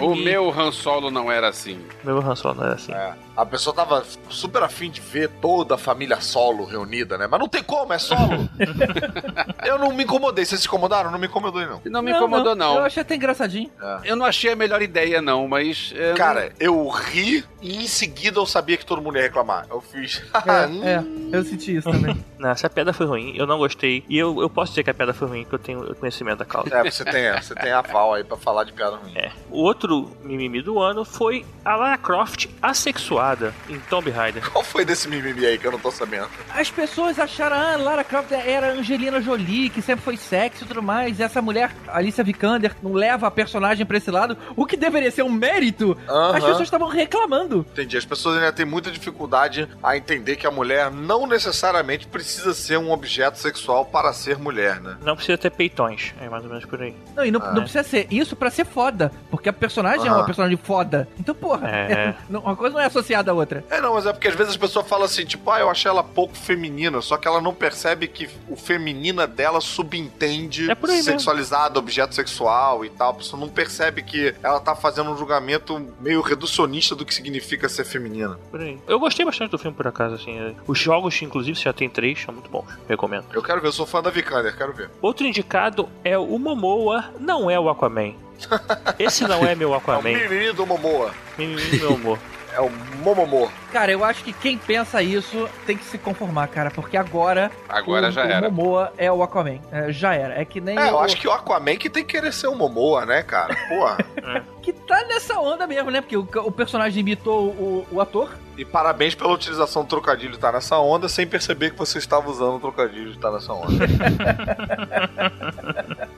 O meu Han Solo não era assim. Meu Han Solo não era assim. É. A pessoa tava super afim de ver toda a família solo reunida, né? Mas não tem como, é solo. *laughs* eu não me incomodei. Vocês se incomodaram? Não me incomodou, não. Não me incomodou, não. Eu achei até engraçadinho. Eu não achei a melhor ideia, não, mas. é, Cara, eu ri e em seguida eu sabia que todo mundo ia reclamar. Eu fiz. *laughs* É, é, eu senti isso também. *laughs* Não, essa piada foi ruim, eu não gostei. E eu, eu posso dizer que a piada foi ruim, que eu tenho conhecimento da causa. É, você tem, você tem aval aí pra falar de piada ruim. É. O outro mimimi do ano foi a Lara Croft assexuada em Tomb Raider. Qual foi desse mimimi aí que eu não tô sabendo? As pessoas acharam, ah, Lara Croft era Angelina Jolie, que sempre foi sexy e tudo mais. E essa mulher, Alicia Vikander, não leva a personagem pra esse lado, o que deveria ser um mérito. Aham. As pessoas estavam reclamando. Entendi. As pessoas ainda têm muita dificuldade a entender que a mulher não necessariamente precisa ser um objeto sexual para ser mulher, né? Não precisa ter peitões, é mais ou menos por aí. Não, e não, Ah, não é. precisa ser isso pra ser foda. Porque a personagem é uma personagem foda. Então, porra, É. *laughs* não- uma coisa não é associada à outra. É, não, mas é porque às vezes as pessoas falam assim, tipo, ah, eu achei ela pouco feminina, só que ela não percebe que o feminina dela subentende É por aí mesmo. sexualizado, objeto sexual e tal. A pessoa não percebe que ela tá fazendo um julgamento meio reducionista do que significa ser feminina. Por aí. Eu gostei bastante do filme, por acaso, assim. é. Os jogos, inclusive, já tem três, são muito bons. Recomendo. Eu quero ver, eu sou fã da Vikander, quero ver. Outro indicado é o Momoa, não é o Aquaman. *laughs* Esse não é meu É o Aquaman. mimimi do Momoa. Mimimi, meu amor. É o Momomô. Cara, eu acho que quem pensa isso tem que se conformar, cara. Porque agora. Agora o, já o era. Momoa é o Aquaman. É, já era. É que nem. É, eu o- acho que o Aquaman que tem que querer ser o Momoa, né, cara? Porra. *laughs* Que tá nessa onda mesmo, né? Porque o, o personagem imitou o, o ator. e parabéns pela utilização do trocadilho de tá nessa onda, sem perceber que você estava usando o trocadilho de tá nessa onda. *laughs*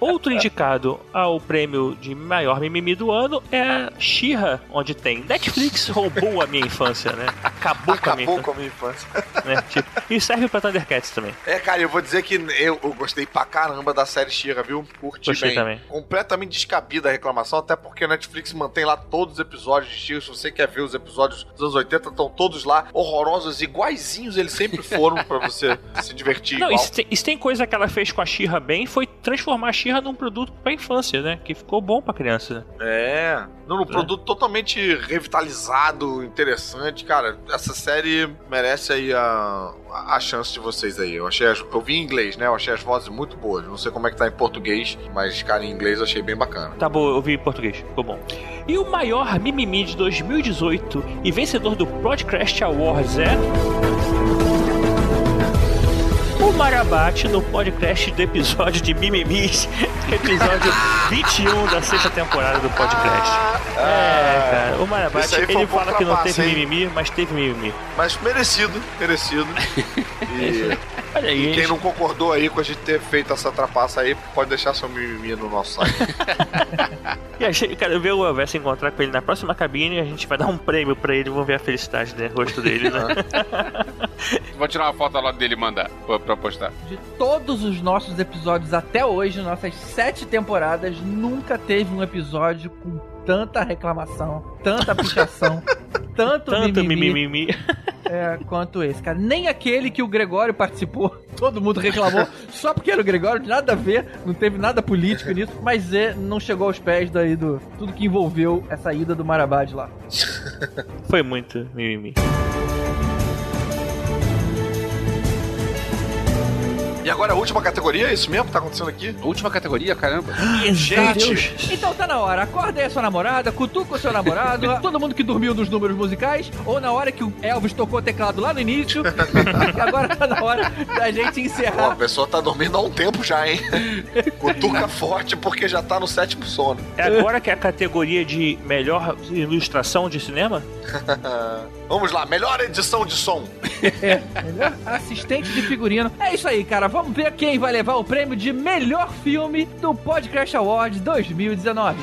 Outro indicado ao prêmio de maior mimimi do ano é She-Ra, onde tem Netflix *laughs* roubou a minha infância, né? Acabou, com a minha Acabou infância. com a minha infância. *laughs* né? Tipo, e serve pra Thundercats também. É, cara, eu vou dizer que eu, eu gostei pra caramba da série Shira, viu? Curti Gostei bem. também. Completamente descabida a reclamação, até porque a Netflix mantém lá todos os episódios de Shira. Se você quer ver os episódios dos anos 80, estão todos lá, horrorosos, iguaizinhos eles sempre foram pra você *laughs* se divertir Não, e se tem, tem coisa que ela fez com a She-Ra bem, foi transformar a She-Ra num produto pra infância, né? Que ficou bom pra criança. É. Não, um produto totalmente revitalizado, interessante. Cara, essa série merece aí a, a chance de vocês aí. Eu achei as, eu vi em inglês, né? Eu achei as vozes muito boas. Não sei como é que tá em português, mas, cara, em inglês eu achei bem bacana. Tá bom, eu vi em português, ficou bom. E o maior mimimi de 2018 e vencedor do Podcast Awards é. O Marabate no podcast do episódio de Mimimis, *laughs* episódio 21 da sexta temporada do podcast. É, cara, o Marabate, ele um fala que não teve hein? mimimi, mas teve mimimi. Mas merecido, merecido. *laughs* E, Olha aí, e quem não concordou aí com a gente ter feito essa trapaça aí, pode deixar seu mimimi no nosso site. *laughs* E a gente, cara, eu ver o Elvis se encontrar com ele na próxima cabine e a gente vai dar um prêmio pra ele, vamos ver a felicidade do rosto dele, né? Vou tirar uma foto lá dele e mandar pra, pra postar. De todos os nossos episódios até hoje, nossas sete temporadas, nunca teve um episódio com tanta reclamação, tanta pichação, *laughs* tanto, Tanto mimimi, mimimi. é, quanto esse, cara. Nem aquele que o Gregório participou, todo mundo reclamou, só porque era o Gregório, nada a ver, não teve nada político nisso, mas é, não chegou aos pés daí do tudo que envolveu essa ida do Marabá de lá. Foi muito mimimi. E agora a última categoria, é isso mesmo que tá acontecendo aqui? Última categoria, caramba. *gasps* Gente! Então tá na hora, acorda aí a sua namorada, cutuca o seu namorado, *laughs* todo mundo que dormiu nos números musicais, ou na hora que o Elvis tocou o teclado lá no início, e *laughs* agora tá na hora da gente Pô, a encerrar. pessoa tá dormindo há um tempo já, hein? *laughs* Cutuca forte porque já tá no sétimo sono. É agora que é a categoria de melhor ilustração de cinema? Vamos lá, melhor edição de som. É, melhor assistente de figurino. É isso aí, cara. Vamos ver quem vai levar o prêmio de melhor filme do Podcast Awards 2019.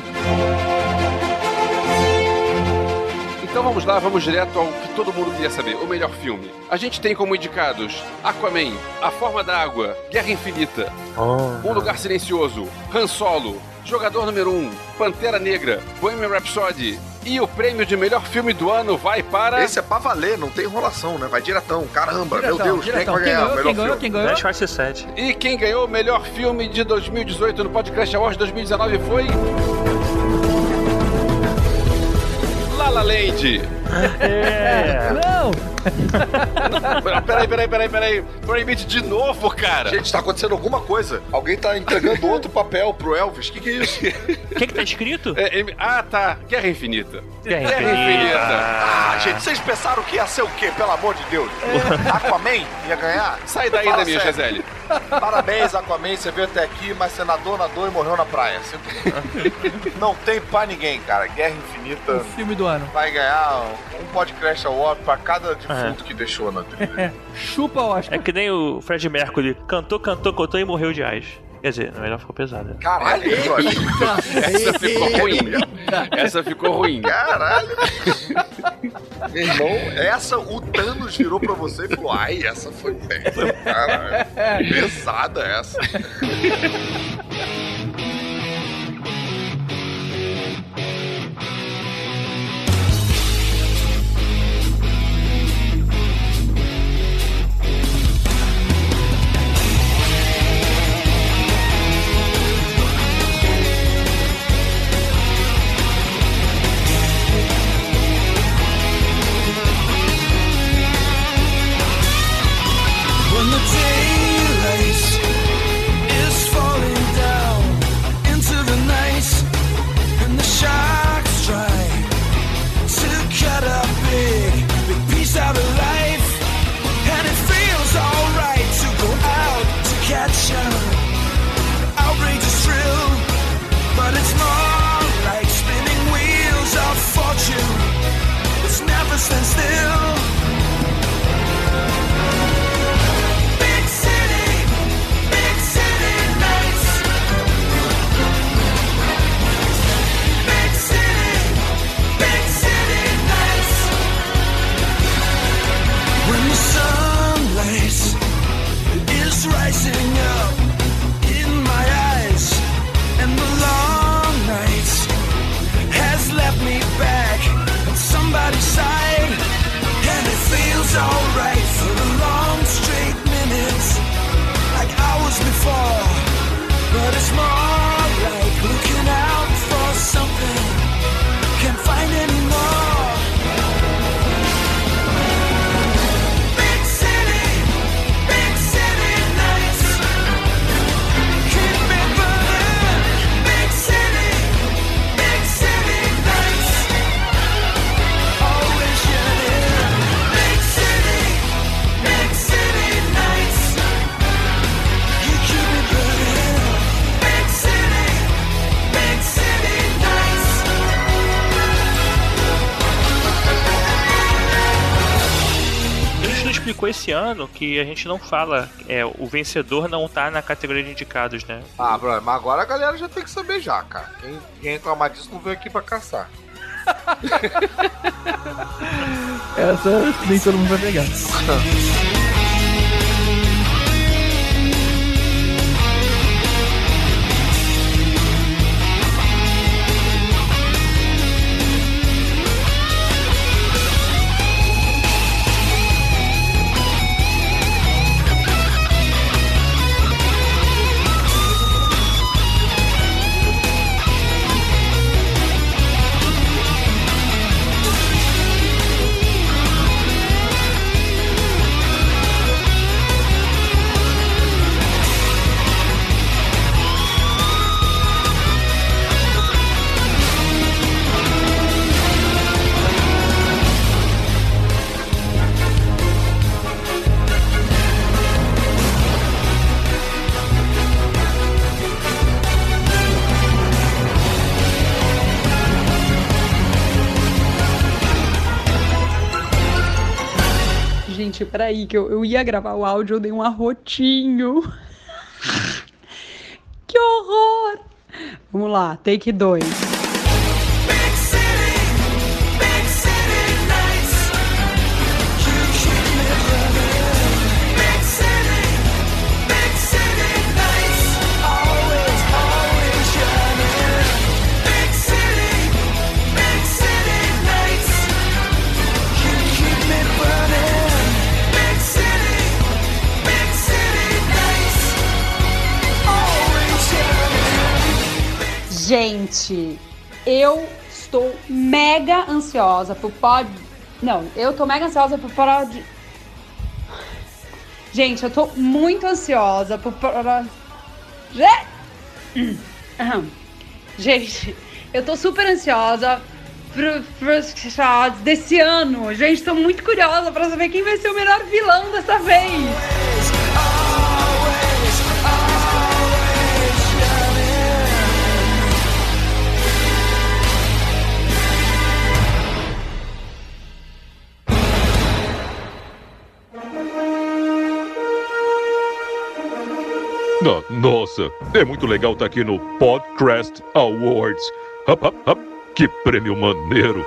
Então vamos lá, vamos direto ao que todo mundo queria saber, o melhor filme. A gente tem como indicados Aquaman, A Forma da Água, Guerra Infinita, Um Lugar Silencioso, Han Solo, Jogador Número 1, Pantera Negra, Bohemian Rhapsody e o prêmio de melhor filme do ano vai para... Esse é pra valer, não tem enrolação, né? Vai diretão. Caramba, Diretão, meu Deus, diretão. quem que vai ganhar ganhou, o melhor quem ganhou, filme? quem ganhou? Dash Horse 7. E quem ganhou o melhor filme de 2018 no Podcast Awards 2019 foi... La La Land. É. Não! Peraí, peraí, peraí, peraí. Proibite de novo, cara. Gente, tá acontecendo alguma coisa. Alguém tá entregando *laughs* outro papel pro Elvis. O que, que é isso? O *laughs* que que tá escrito? É, é, ah, tá. Guerra Infinita. Guerra Guerra Infinita. Ah, gente, vocês pensaram que ia ser o quê? Pelo amor de Deus. Aquaman ia ganhar? Sai daí, Damien sério. Gisele. Parabéns, Aquaman, você veio até aqui, mas você nadou, nadou e morreu na praia. Não tem pra ninguém, cara. Guerra Infinita O filme do ano. vai ganhar um podcast award pra cada defunto que deixou na trilha. *laughs* Chupa Oscar. É que nem o Fred Mercury. Cantou, cantou, cantou e morreu de AIDS. Quer dizer, na melhor ficou pesada. Caralho, brother. Essa ficou ruim. Essa ficou ruim. Caralho. Meu irmão, essa o Thanos virou pra você e falou: Ai, essa foi bem. Caralho. *laughs* Pesada essa. Ficou esse ano que a gente não fala, é, o vencedor não tá na categoria de indicados, né? Ah, Bruno, mas agora a galera já tem que saber já, cara. Quem, quem reclamar disso não veio aqui pra caçar. *laughs* Essa nem todo mundo vai pegar. *laughs* peraí, que eu, eu ia gravar o áudio, eu dei um arrotinho. *laughs* que horror! Vamos lá, take 2. Gente, eu estou mega ansiosa pro pod. Não, eu tô mega ansiosa pro pod. Gente, eu tô muito ansiosa pro. Gente, eu tô super ansiosa pro, shots desse ano. Gente, tô muito curiosa pra saber quem vai ser o melhor vilão dessa vez. No- Nossa, é muito legal estar aqui no Podcrast Awards. Hop, hop, hop. Que prêmio maneiro.